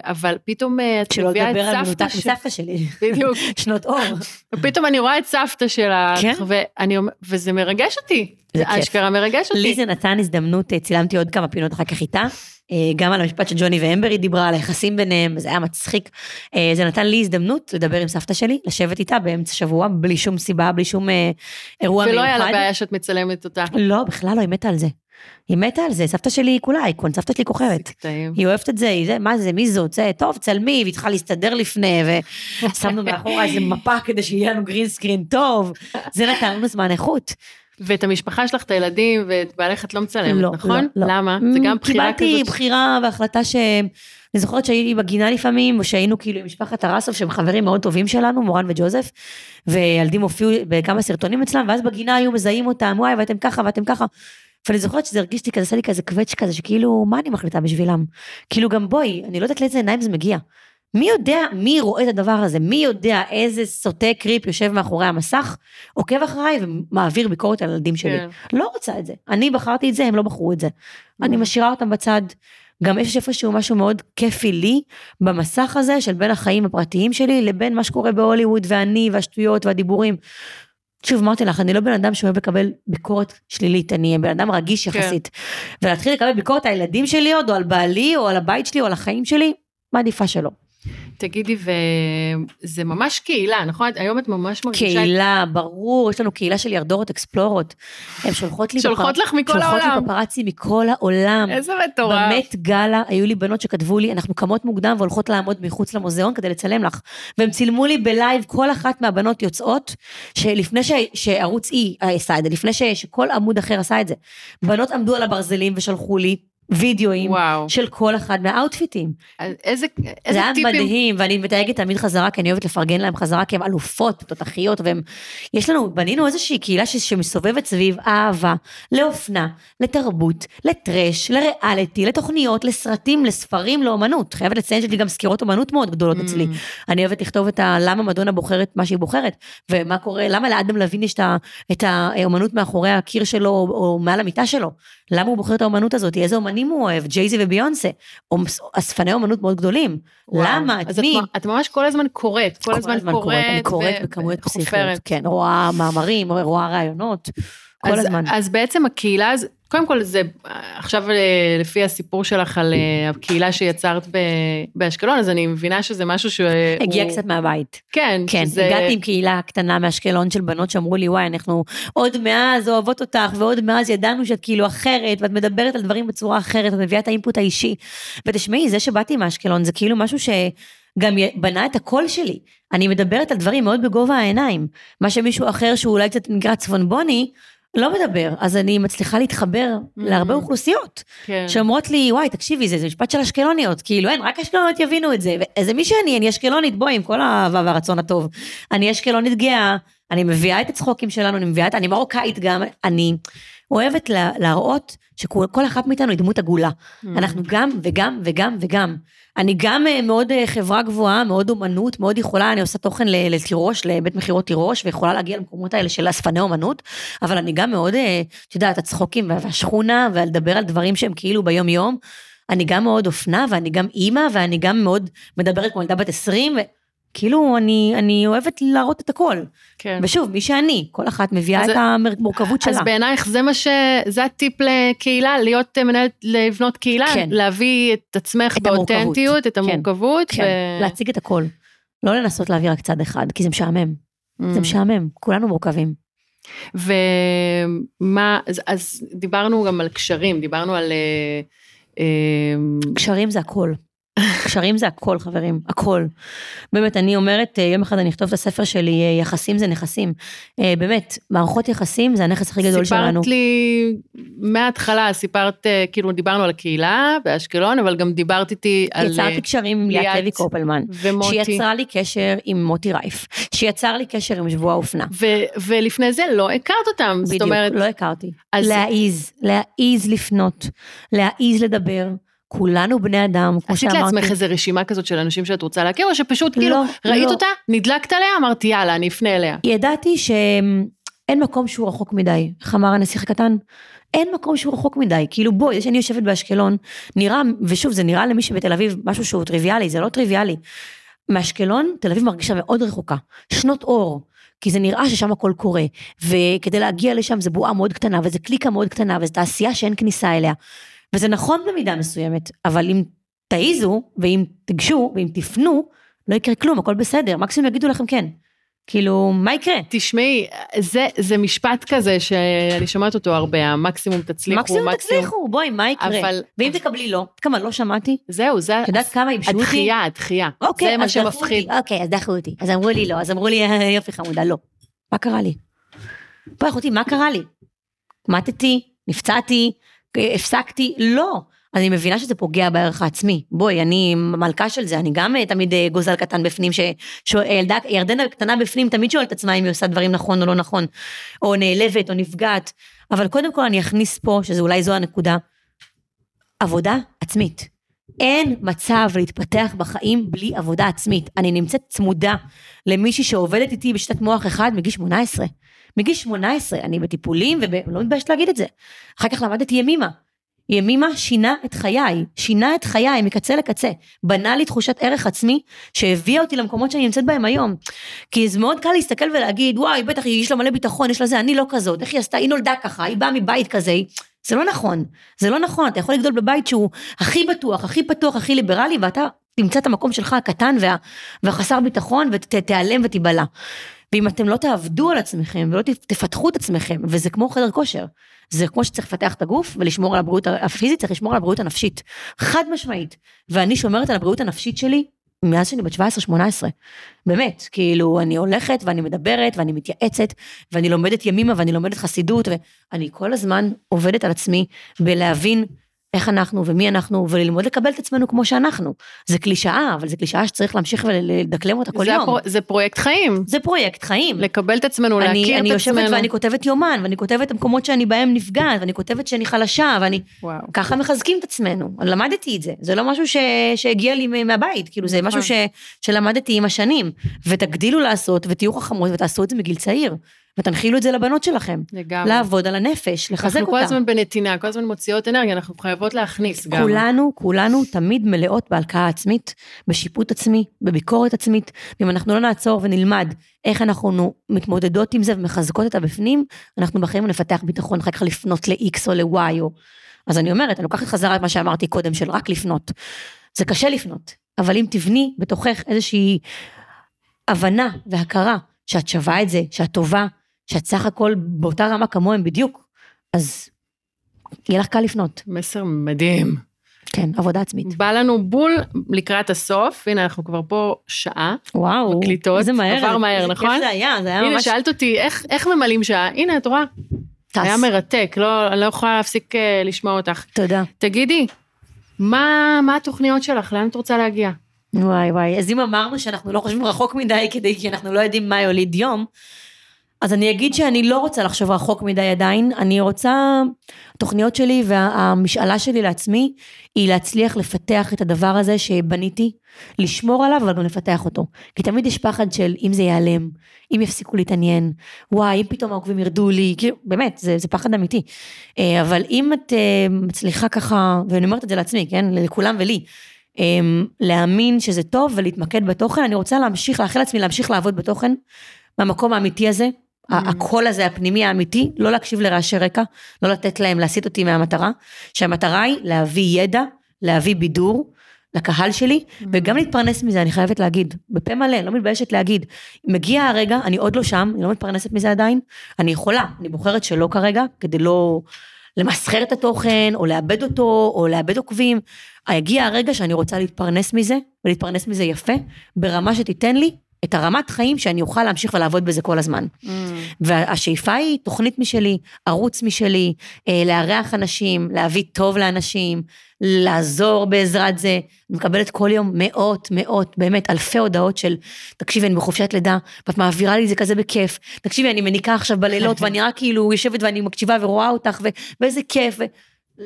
אבל פתאום אה, את מביאה את סבתא... שלא לדבר על מנותק מסבתא שלי. בדיוק. שנות אור. ופתאום אני רואה את סבתא שלך, כן? ואני, וזה מרגש אותי. זה אשכרה מרגש אותי. לי זה נתן הזדמנות, אה, צילמתי עוד כמה פינות אחר כך איתה. אה, גם על המשפט של ג'וני ואמבר היא דיברה, על היחסים ביניהם, זה היה מצחיק. אה, זה נתן לי הזדמנות לדבר עם סבתא שלי, לשבת איתה באמצע שבוע, בלי שום סיבה, בלי שום אירוע מיוחד. ולא היה לה בעיה שאת מצלמת אותה. לא, בכלל לא, היא מתה על זה. היא מתה על זה, סבתא שלי היא כולה אייקון, סבתא שלי כוכבת. היא אוהבת את זה, היא זה, מה זה, מי זאת, זה, טוב, צלמי, והיא צריכה להסתדר לפני, ושמנו מאחורה איזה מפה כדי שיהיה לנו גרין סקרין טוב, זה נתן לנו זמן איכות. ואת המשפחה שלך, את הילדים ואת בעלך את לא מצלמת, לא, נכון? לא, לא. למה? זה גם בחירה כזאת. קיבלתי בחירה והחלטה ש... אני זוכרת שהייתי בגינה לפעמים, או שהיינו כאילו עם משפחת הרסוב, שהם חברים מאוד טובים שלנו, מורן וג'וזף, וילדים הופיעו בכמה סרטונים אצלם, ואז בגינה היו מזהים אותם, וואי, ואתם ככה, ואתם ככה. ואני זוכרת שזה הרגיש לי כזה, עשה לי כזה קווץ' כזה, שכאילו, מה אני מחליטה בשבילם? כאילו גם בואי, אני לא יודעת לאיזה עיניים זה מגיע. מי יודע מי רואה את הדבר הזה? מי יודע איזה סוטה קריפ יושב מאחורי המסך, עוקב אחריי ומעביר ביקורת על הילדים שלי? כן. לא רוצה את זה. אני בחרתי את זה, הם לא בחרו את זה. אני משאירה אותם בצד. גם יש איפשהו משהו מאוד כיפי לי במסך הזה של בין החיים הפרטיים שלי לבין מה שקורה בהוליווד ואני והשטויות והדיבורים. שוב, אמרתי לך, אני לא בן אדם שאוהב לקבל ביקורת שלילית, אני בן אדם רגיש כן. יחסית. כן. ולהתחיל לקבל ביקורת על הילדים שלי עוד, או על בעלי, או על הבית שלי, או על החיים שלי, מעדיפה שלא. תגידי, וזה ממש קהילה, נכון? היום את ממש מרגישה... קהילה, ברור, יש לנו קהילה של ירדורות אקספלורות. הן שולחות לי... שולחות לך מכל שולחות העולם. לי פפרצי מכל העולם. איזה מטורף. באמת גאלה, היו לי בנות שכתבו לי, אנחנו קמות מוקדם והולכות לעמוד מחוץ למוזיאון כדי לצלם לך. והם צילמו לי בלייב, כל אחת מהבנות יוצאות, שלפני ש, שערוץ E עשה את זה, לפני ש, שכל עמוד אחר עשה את זה. בנות עמדו על הברזלים ושלחו לי וידאואים וואו. של כל אחד מהאוטפיטים. אז איזה, זה איזה היה טיפים... מדהים, ואני מתייגת תמיד חזרה, כי אני אוהבת לפרגן להם חזרה, כי הן אלופות, תותחיות, והם... יש לנו, בנינו איזושהי קהילה ש, שמסובבת סביב אהבה, לאופנה, לתרבות, לטרש, לריאליטי, לתוכניות, לסרטים, לספרים, לאומנות. חייבת לציין שיש לי גם סקירות אומנות מאוד גדולות Mm. אצלי. אני אוהבת לכתוב את ה... למה מדונה בוחרת מה שהיא בוחרת, ומה קורה, למה לאדם לוין יש את האומנות מאחורי הקיר שלו, או מעל המיטה שלו. למה הוא בוחר את האומנות הזאת, איזה אומנים הוא אוהב, ג'ייזי וביונסה, אספני אומנות מאוד גדולים. וואו. למה, את מי? את, את ממש כל הזמן קוראת, כל, הזמן קוראת. אני קוראת ו- בכמויות. פסיכיות, כן, רואה מאמרים, רואה ראיונות, כל אז, הזמן. אז בעצם הקהילה, קודם כל זה, עכשיו אה, לפי הסיפור שלך על אה, הקהילה שיצרת ב- באשקלון, אז אני מבינה שזה משהו שהוא... הגיע קצת מהבית. כן, כן, שזה... הגעתי עם קהילה קטנה מאשקלון של בנות שאמרו לי, וואי, אנחנו עוד מאז אוהבות אותך, ועוד מאז ידענו שאת כאילו אחרת, ואת מדברת על דברים בצורה אחרת, ואת מביאה את האינפוט האישי. ותשמעי, זה שבאתי מאשקלון זה כאילו משהו שגם י- בנה את הקול שלי. אני מדברת על דברים מאוד בגובה העיניים. מה שמישהו אחר שהוא אולי קצת נקרא צפונבוני, לא מדבר, אז אני מצליחה להתחבר להרבה אוכלוסיות. כן. שאומרות לי, וואי, תקשיבי, זה, זה משפט של אשקלוניות, כאילו, אין, רק אשקלוניות יבינו את זה. ואיזה מי שאני, אני אשקלונית, בואי, עם כל האהבה והרצון הטוב. אני אשקלונית גאה, אני מביאה את הצחוקים שלנו, אני מביאה את, אני מרוקאית גם, אני אוהבת לה, להראות שכל כל אחת מאיתנו היא דמות עגולה. Mm. אנחנו גם וגם וגם וגם. אני גם אה, מאוד אה, חברה גבוהה, מאוד אומנות, מאוד יכולה, אני עושה תוכן לתירוש, לבית מכירות תירוש, ויכולה להגיע למקומות האלה של אספני אומנות, אבל אני גם מאוד, אה, את יודעת, הצחוקים והשכונה, ולדבר על דברים שהם כאילו ביום יום. אני גם מאוד אופנה, ואני גם אימא, ואני גם מאוד מדברת כמו ילדה בת 20, וכאילו, אני, אני אוהבת להראות את הכל. כן. ושוב, מי שאני, כל אחת מביאה אז- את המורכבות שלה. אז בעינייך זה מה ש... זה הטיפ לקהילה, להיות אה, מנהלת, לבנות קהילה, כן. להביא את עצמך את. באותנטיות, את כן. המורכבות. כן, ו- להציג את הכל. לא לנסות להביא רק צד אחד, כי זה משעמם. Mm. זה משעמם, כולנו מורכבים. ומה, אז, אז דיברנו גם על קשרים, דיברנו על... אה, אה, קשרים זה הכל. קשרים זה הכל, חברים, הכל. באמת, אני אומרת, אה, יום אחד אני אכתוב את הספר שלי, אה, יחסים זה נכסים. אה, באמת, מערכות יחסים זה הנכס הכי גדול שלנו. סיפרת לי מההתחלה, סיפרת, כאילו דיברנו על הקהילה באשקלון, אבל גם דיברת איתי על... יצרתי קשרים עם ליאת לוי קופלמן. ומוטי. שיצרה לי קשר עם מוטי רייף. שיצר לי קשר עם שבוע האופנה. ו- ולפני זה לא הכרת אותם, זאת בדיוק, אומרת, לא הכרתי. אז- להעיז, להעיז לפנות, להעיז לדבר. כולנו בני אדם, כמו עשית שאמרתי. לעצמך איזה רשימה כזאת של אנשים שאת רוצה להכיר, או שפשוט כאילו לא, ראית לא. אותה, נדלקת עליה, אמרתי יאללה, אני אפנה אליה. ידעתי שאין מקום שהוא רחוק מדי. איך אמר הנסיך הקטן? אין מקום שהוא רחוק מדי. כאילו בואי, זה שאני יושבת באשקלון, נראה, ושוב, זה נראה למי שבתל אביב משהו שהוא טריוויאלי, זה לא טריוויאלי. מאשקלון, תל אביב מרגישה מאוד רחוקה. שנות אור. כי זה נראה ששם הכל קורה, וכדי להגיע לשם זה בועה מאוד קטנה, וזה קליקה מאוד קטנה, וזו תעשייה שאין כניסה אליה. וזה נכון במידה מסוימת, אבל אם תעיזו, ואם תיגשו, ואם תפנו, לא יקרה כלום, הכל בסדר, מקסימום יגידו לכם כן. כאילו, מה יקרה? תשמעי, זה, זה משפט כזה שאני שומעת אותו הרבה, המקסימום תצליחו, מקסימום תצליחו, בואי, מה יקרה? אבל- ואם תקבלי לא, כמה לא שמעתי? זהו, זה את יודעת כמה ייבשו אותי? הדחייה, הדחייה. אוקיי, זה מה שמפחיד. אותי. אוקיי, אז דחו אותי. אז אמרו לי לא, אז אמרו לי "אה, יופי חמודה, לא. מה קרה לי? בואי אחותי, מה קרה לי? מתתי, נפצעתי, הפסקתי, לא. אני מבינה שזה פוגע בערך העצמי. בואי, אני מלכה של זה, אני גם אה, תמיד אה, גוזל קטן בפנים, שילדה, ירדנה קטנה בפנים תמיד שואלת עצמה אם היא עושה דברים נכון או לא נכון, או נעלבת או נפגעת. אבל קודם כל אני אכניס פה, שזה אולי זו הנקודה, עבודה עצמית. אין מצב להתפתח בחיים בלי עבודה עצמית. אני נמצאת צמודה למישהי שעובדת איתי בשיטת מוח אחד מגיל 18. מגיל 18, אני בטיפולים ולא מתביישת להגיד את זה. אחר כך למדתי ימימה. ימימה שינה את חיי, שינה את חיי מקצה לקצה. בנה לי תחושת ערך עצמי שהביאה אותי למקומות שאני נמצאת בהם היום. כי זה מאוד קל להסתכל ולהגיד, וואי, בטח יש לה מלא ביטחון, יש לה זה, אני לא כזאת, איך היא עשתה, היא נולדה ככה, היא באה מבית כזה. זה לא נכון, זה לא נכון, אתה יכול לגדול בבית שהוא הכי בטוח, הכי פתוח, הכי ליברלי, ואתה תמצא את המקום שלך הקטן וה, והחסר ביטחון ותיעלם ותיבלע. ואם אתם לא תעבדו על עצמכם ולא תפתחו את עצמכם, וזה כמו חדר כושר, זה כמו שצריך לפתח את הגוף ולשמור על הבריאות הפיזית, צריך לשמור על הבריאות הנפשית. חד משמעית. ואני שומרת על הבריאות הנפשית שלי מאז שאני בת 17-18. באמת, כאילו, אני הולכת ואני מדברת ואני מתייעצת ואני לומדת ימימה ואני לומדת חסידות ואני כל הזמן עובדת על עצמי בלהבין איך אנחנו ומי אנחנו, וללמוד לקבל את עצמנו כמו שאנחנו. זה קלישאה, אבל זה קלישאה שצריך להמשיך ולדקלם אותה כל זה יום. הפרו, זה פרויקט חיים. זה פרויקט חיים. לקבל את עצמנו, להכיר אני, את עצמנו. אני יושבת ואני כותבת יומן, ואני כותבת את המקומות שאני בהם נפגעת, ואני כותבת שאני חלשה, ואני... וואו. ככה מחזקים את עצמנו. למדתי את זה, זה לא משהו ש... שהגיע לי מהבית, כאילו זה משהו ש... שלמדתי עם השנים. ותגדילו לעשות, ותהיו חכמות, ותעשו את זה מגיל צעיר. ותנחילו את זה לבנות שלכם. לגמרי. לעבוד על הנפש, לחזק אנחנו כל אותה. הזמן בנתינה, כל הזמן מוציאות אנרגיה, אנחנו חייבות להכניס גם. כולנו, כולנו תמיד מלאות בהלקאה עצמית, בשיפוט עצמי, בביקורת עצמית, ואם אנחנו לא נעצור ונלמד איך אנחנו מתמודדות עם זה ומחזקות את הבפנים, אנחנו בחיים נפתח ביטחון אחר כך לפנות ל-X או ל-Y או... אז אני אומרת, אני לוקחת חזרה את מה שאמרתי קודם, של רק לפנות. זה קשה לפנות, אבל אם תבני בתוכך איזושהי הבנה והכרה שאת שווה את זה, שאת טובה, שאת סך הכל באותה רמה כמוהם בדיוק, אז יהיה לך קל לפנות. מסר מדהים. כן, עבודה עצמית. בא לנו בול לקראת הסוף, הנה אנחנו כבר פה שעה. וואו, מקליטות, איזה מהר, עבר מהר, נכון? כיף זה היה, זה היה הנה, ממש שאלת אותי איך, איך ממלאים שעה, הנה את רואה, טס. היה מרתק, לא, אני לא יכולה להפסיק אה, לשמוע אותך. תודה. תגידי, מה, מה התוכניות שלך, לאן את רוצה להגיע? וואי וואי, אז אם אמרנו שאנחנו לא חושבים רחוק מדי כדי, כי אנחנו לא יודעים מה יוליד יום, אז אני אגיד שאני לא רוצה לחשוב רחוק מדי עדיין, אני רוצה, התוכניות שלי והמשאלה שלי לעצמי, היא להצליח לפתח את הדבר הזה שבניתי, לשמור עליו, אבל גם לפתח אותו. כי תמיד יש פחד של אם זה ייעלם, אם יפסיקו להתעניין, וואי, אם פתאום העוקבים ירדו לי, כאילו, באמת, זה, זה פחד אמיתי. אה, אבל אם את אה, מצליחה ככה, ואני אומרת את זה לעצמי, כן, לכולם ולי, אה, להאמין שזה טוב ולהתמקד בתוכן, אני רוצה להמשיך, לאחל לעצמי להמשיך לעבוד בתוכן, מהמקום האמיתי הזה, הקול הזה הפנימי האמיתי, לא להקשיב לרעשי רקע, לא לתת להם להסיט אותי מהמטרה, שהמטרה היא להביא ידע, להביא בידור לקהל שלי, וגם להתפרנס מזה, אני חייבת להגיד, בפה מלא, לא מתביישת להגיד. מגיע הרגע, אני עוד לא שם, אני לא מתפרנסת מזה עדיין, אני יכולה, אני בוחרת שלא כרגע, כדי לא למסחר את התוכן, או לאבד אותו, או לאבד עוקבים. הגיע הרגע שאני רוצה להתפרנס מזה, ולהתפרנס מזה יפה, ברמה שתיתן לי את הרמת חיים שאני אוכל להמשיך ולעבוד בזה כל הזמן. והשאיפה היא תוכנית משלי, ערוץ משלי, אה, לארח אנשים, להביא טוב לאנשים, לעזור בעזרת זה. אני מקבלת כל יום מאות, מאות, באמת אלפי הודעות של, תקשיבי, אני בחופשת לידה, ואת מעבירה לי את זה כזה בכיף. תקשיבי, אני מניקה עכשיו בלילות, ואני רק כאילו יושבת ואני מקשיבה ורואה אותך, ו- ואיזה כיף. ו-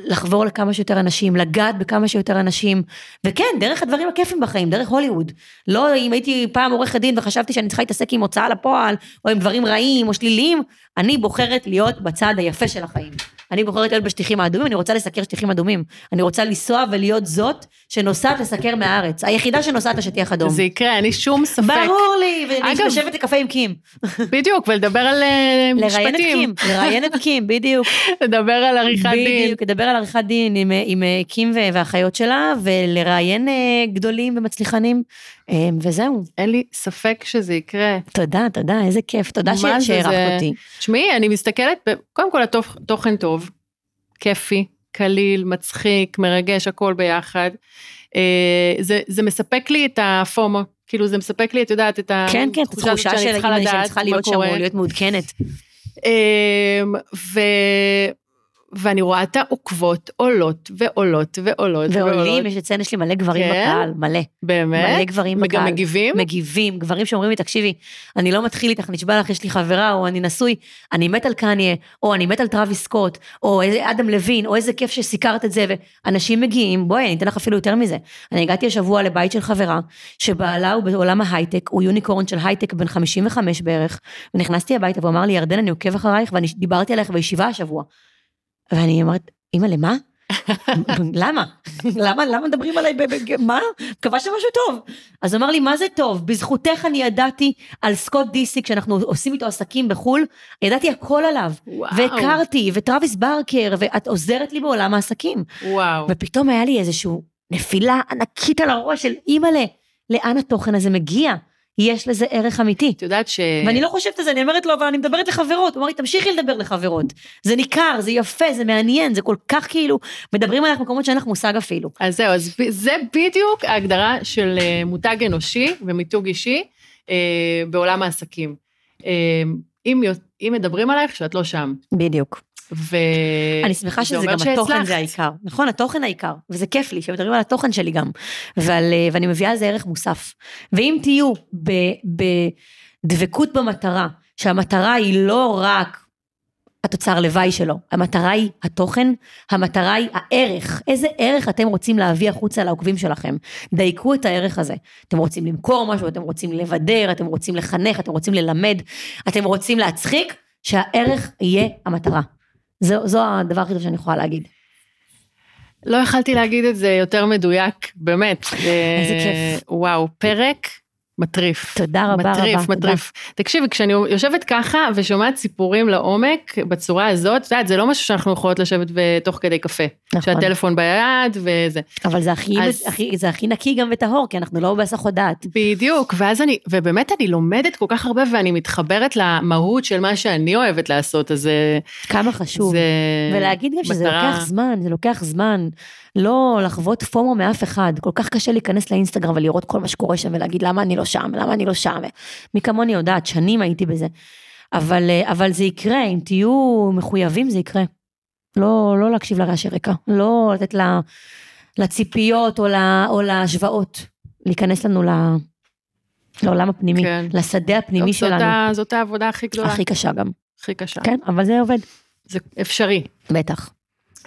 לחבור לכמה שיותר אנשים, לגעת בכמה שיותר אנשים, וכן, דרך הדברים הכיפים בחיים, דרך הוליווד. לא אם הייתי פעם עורכת דין וחשבתי שאני צריכה להתעסק עם הוצאה לפועל, או עם דברים רעים או שליליים, אני בוחרת להיות בצד היפה של החיים. אני בוחרת להיות בשטיחים האדומים, אני רוצה לסקר שטיחים אדומים. אני רוצה לנסוע ולהיות זאת שנוסעת לסקר מהארץ. היחידה שנוסעת לשטיח אדום. זה יקרה, אין לי שום ספק. ברור לי, ואני יושבת לקפה עם קים. בדיוק, ולדבר על אה, לראיין את משפטים. קים, לראיין את קים, בדיוק. לדבר על עריכת דין. בדיוק, לדבר על עריכת דין עם, עם אה, קים והאחיות שלה, ולראיין אה, גדולים ומצליחנים, אה, וזהו. אין לי ספק שזה יקרה. תודה, תודה, איזה כיף, תודה מה שהערכת אותי. תשמעי, אני מסתכלת, קודם כל התוכ- תוכן טוב, כיפי, קליל, מצחיק, מרגש, הכל ביחד. אה, זה, זה מספק לי את הפומו, כאילו זה מספק לי, את יודעת, את כן, כן, התחושה הזאת שאני צריכה אימא שאני לדעת צריכה מה להיות שם קורה. להיות מעודכנת. אמ, ו... ואני רואה את העוקבות עולות ועולות ועולות ועולים, ועולות. יש לציין, יש לי מלא גברים כן? בקהל, מלא. באמת? מלא גברים בקהל. מגיבים? מגיבים, גברים שאומרים לי, תקשיבי, אני לא מתחיל איתך, נשבע לך, יש לי חברה, או אני נשוי, אני מת על קניה, או אני מת על טראביס סקוט, או איזה אדם לוין, או איזה כיף שסיקרת את זה, ואנשים מגיעים, בואי, אני אתן לך אפילו יותר מזה. אני הגעתי השבוע לבית של חברה, שבעלה הוא בעולם ההייטק, הוא unicorn של הייטק בן 55 בערך, ונכנסתי הביתה והוא אמר לי, ירדן, אני עוקב אחרייך, ואני דיברתי עלייך בישיבה השבוע. ואני אומרת, אימא, למה? למה? למה? למה מדברים עליי? מה? מקווה שמשהו טוב. אז הוא אמר לי, מה זה טוב? בזכותך אני ידעתי על סקוט דיסיק, כשאנחנו עושים איתו עסקים בחו"ל, ידעתי הכל עליו. וואו. והכרתי, וטרוויס ברקר, ואת עוזרת לי בעולם העסקים. וואו. ופתאום היה לי איזושהי נפילה ענקית על הראש של אימא'לה, לאן התוכן הזה מגיע? יש לזה ערך אמיתי. את יודעת ש... ואני לא חושבת על זה, אני אומרת לו, אבל אני מדברת לחברות. הוא אמר לי, תמשיכי לדבר לחברות. זה ניכר, זה יפה, זה מעניין, זה כל כך כאילו, מדברים עליך במקומות שאין לך מושג אפילו. אז זהו, אז זה בדיוק ההגדרה של אה, מותג אנושי ומיתוג אישי אה, בעולם העסקים. אה, אם, אם מדברים עלייך, שאת לא שם. בדיוק. ו... אני שמחה שזה גם התוכן שהצלחת. זה העיקר. נכון, התוכן העיקר, וזה כיף לי שמדברים על התוכן שלי גם, ועל, אה, ואני מביאה על זה ערך מוסף. ואם תהיו בדבקות במטרה, שהמטרה היא לא רק התוצר לוואי שלו, המטרה היא התוכן, המטרה היא הערך, איזה ערך אתם רוצים להביא החוצה לעוקבים שלכם, דייקו את הערך הזה. אתם רוצים למכור משהו, אתם רוצים לבדר, אתם רוצים לחנך, אתם רוצים ללמד, אתם רוצים להצחיק, שהערך יהיה המטרה. זו, זו הדבר הכי טוב שאני יכולה להגיד. לא יכלתי להגיד את זה יותר מדויק, באמת. איזה אה, כיף. וואו, פרק מטריף. תודה רבה מטריף, רבה, מטריף. תקשיבי, כשאני יושבת ככה ושומעת סיפורים לעומק בצורה הזאת, את יודעת, זה לא משהו שאנחנו יכולות לשבת תוך כדי קפה. נכון. שהטלפון ביד וזה. אבל זה הכי, אז- הכי, זה הכי נקי גם וטהור, כי אנחנו לא בהסחות דעת. בדיוק, ואז אני, ובאמת אני לומדת כל כך הרבה ואני מתחברת למהות של מה שאני אוהבת לעשות, אז זה... כמה חשוב. זה ולהגיד גם שזה מטרה- לוקח זמן, זה לוקח זמן. לא לחוות פומו מאף אחד. כל כך קשה להיכנס לאינסטגרם ולראות כל מה שקורה שם ולהגיד למה אני לא שם, למה אני לא שם. מי כמוני יודעת, שנים הייתי בזה. אבל, אה, אבל זה יקרה, אם תהיו מחויבים זה יקרה. לא, לא להקשיב לרעשי רקע, לא לתת לה, לציפיות או, לה, או להשוואות, להיכנס לנו ל, לעולם הפנימי, כן. לשדה הפנימי זאת שלנו. זאת העבודה הכי גדולה, הכי קשה גם. הכי קשה. כן, אבל זה עובד. זה אפשרי. בטח.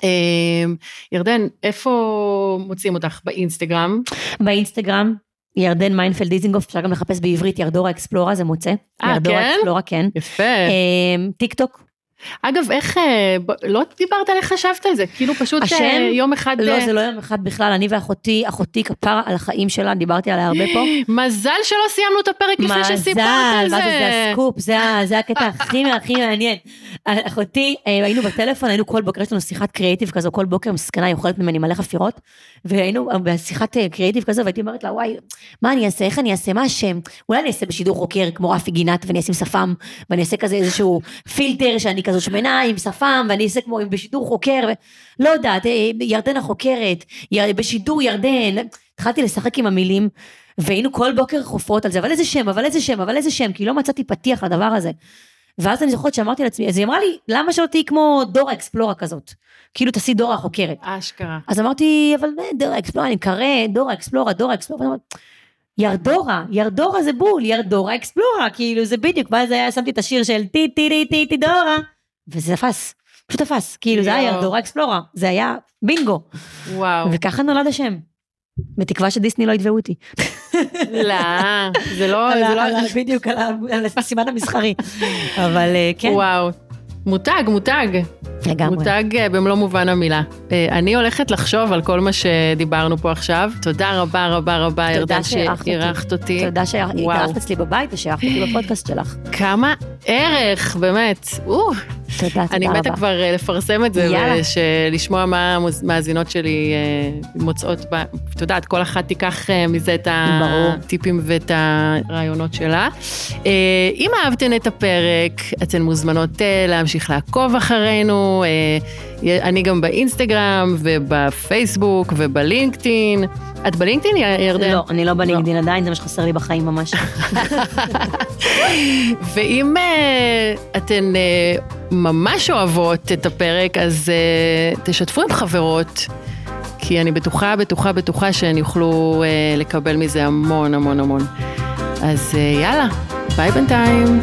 אמ, ירדן, איפה מוצאים אותך? באינסטגרם? באינסטגרם, ירדן מיינפלד דיזינגוף, אפשר גם לחפש בעברית ירדורה אקספלורה, זה מוצא. אה, ירדורה כן? אקספלורה, כן. יפה. אמ, טיק טוק, אגב, איך, אה, לא דיברת על איך חשבת על זה? כאילו פשוט השם? אה, יום אחד... לא, אה, זה לא יום אחד בכלל, אני ואחותי, אחותי כפרה על החיים שלה, דיברתי עליה הרבה פה. מזל שלא סיימנו את הפרק לפני שסיפרת על זה. מה זה, זה הסקופ, זה, זה הקטע הכי הכי מעניין. אחותי, היינו בטלפון, היינו כל בוקר, יש לנו שיחת קריאיטיב כזו, כל בוקר מסכנה, היא אוכלת ממני מלא חפירות, והיינו בשיחת קריאיטיב כזו, והייתי אומרת לה, וואי, מה אני אעשה, איך אני אעשה, מה השם? אולי אני אעשה בשידור חוקר כמו רפי גינת, ואני אשים שפם, ואני אעשה כזה איזשהו פילטר שאני כזו שמנה עם שפם, ואני אעשה כמו בשידור חוקר, ו... לא יודעת, אה, ירדן החוקרת, בשידור ירדן, התחלתי לשחק עם המילים, והיינו כל בוקר חופרות על זה, אבל איזה שם, אבל איזה שם, אבל איזה שם, כי לא מצאתי פתיח לדבר הזה. ואז אני זוכרת שאמרתי לעצמי, אז היא אמרה לי, למה שלא תהיי כמו דורה אקספלורה כזאת? כאילו תעשי דורה החוקרת. אשכרה. אז אמרתי, אבל דורה אקספלורה, אני קורא, דורה אקספלורה, דורה אקספלורה, ירדורה, ירדורה זה בול, ירדורה אקספלורה, כאילו זה בדיוק, ואז היה, שמתי את השיר של טי טי טי טי דורה, וזה תפס, פשוט תפס, כאילו זה היה. ירדורה אקספלורה, זה היה בינגו, וואו. וככה נולד השם. בתקווה שדיסני לא יתבעו אותי. לא, זה לא... לא- בדיוק, על הסימן המסחרי. אבל אה, כן, וואו. מותג, מותג. לגמרי. מותג אה, במלוא מובן המילה. אה, אני הולכת לחשוב על כל מה שדיברנו פה עכשיו. תודה רבה רבה רבה, ירדן, שאירחת אותי. שאירחת. תודה. שהתארחת אצלי בבית ושאירחת אותי בפודקאסט שלך. כמה ערך, באמת. תודה, תודה רבה. אני מתה כבר אה, לפרסם את זה. ולשמוע מה המאזינות שלי מוצאות, את יודעת, כל אחת תיקח מזה את. הטיפים ואת הרעיונות שלה. אם אהבתן את הפרק, אתן מוזמנות אה, להמשיך לעקוב אחרינו. אה, אני גם באינסטגרם ובפייסבוק ובלינקדאין. את בלינקדאין, ירדן? לא, אני לא בלינקדאין עדיין, זה מה שחסר לי בחיים ממש. ואם uh, אתן uh, ממש אוהבות את הפרק, אז uh, תשתפו עם חברות, כי אני בטוחה, בטוחה, בטוחה שהן יוכלו uh, לקבל מזה המון המון המון. אז uh, יאללה, ביי בינתיים.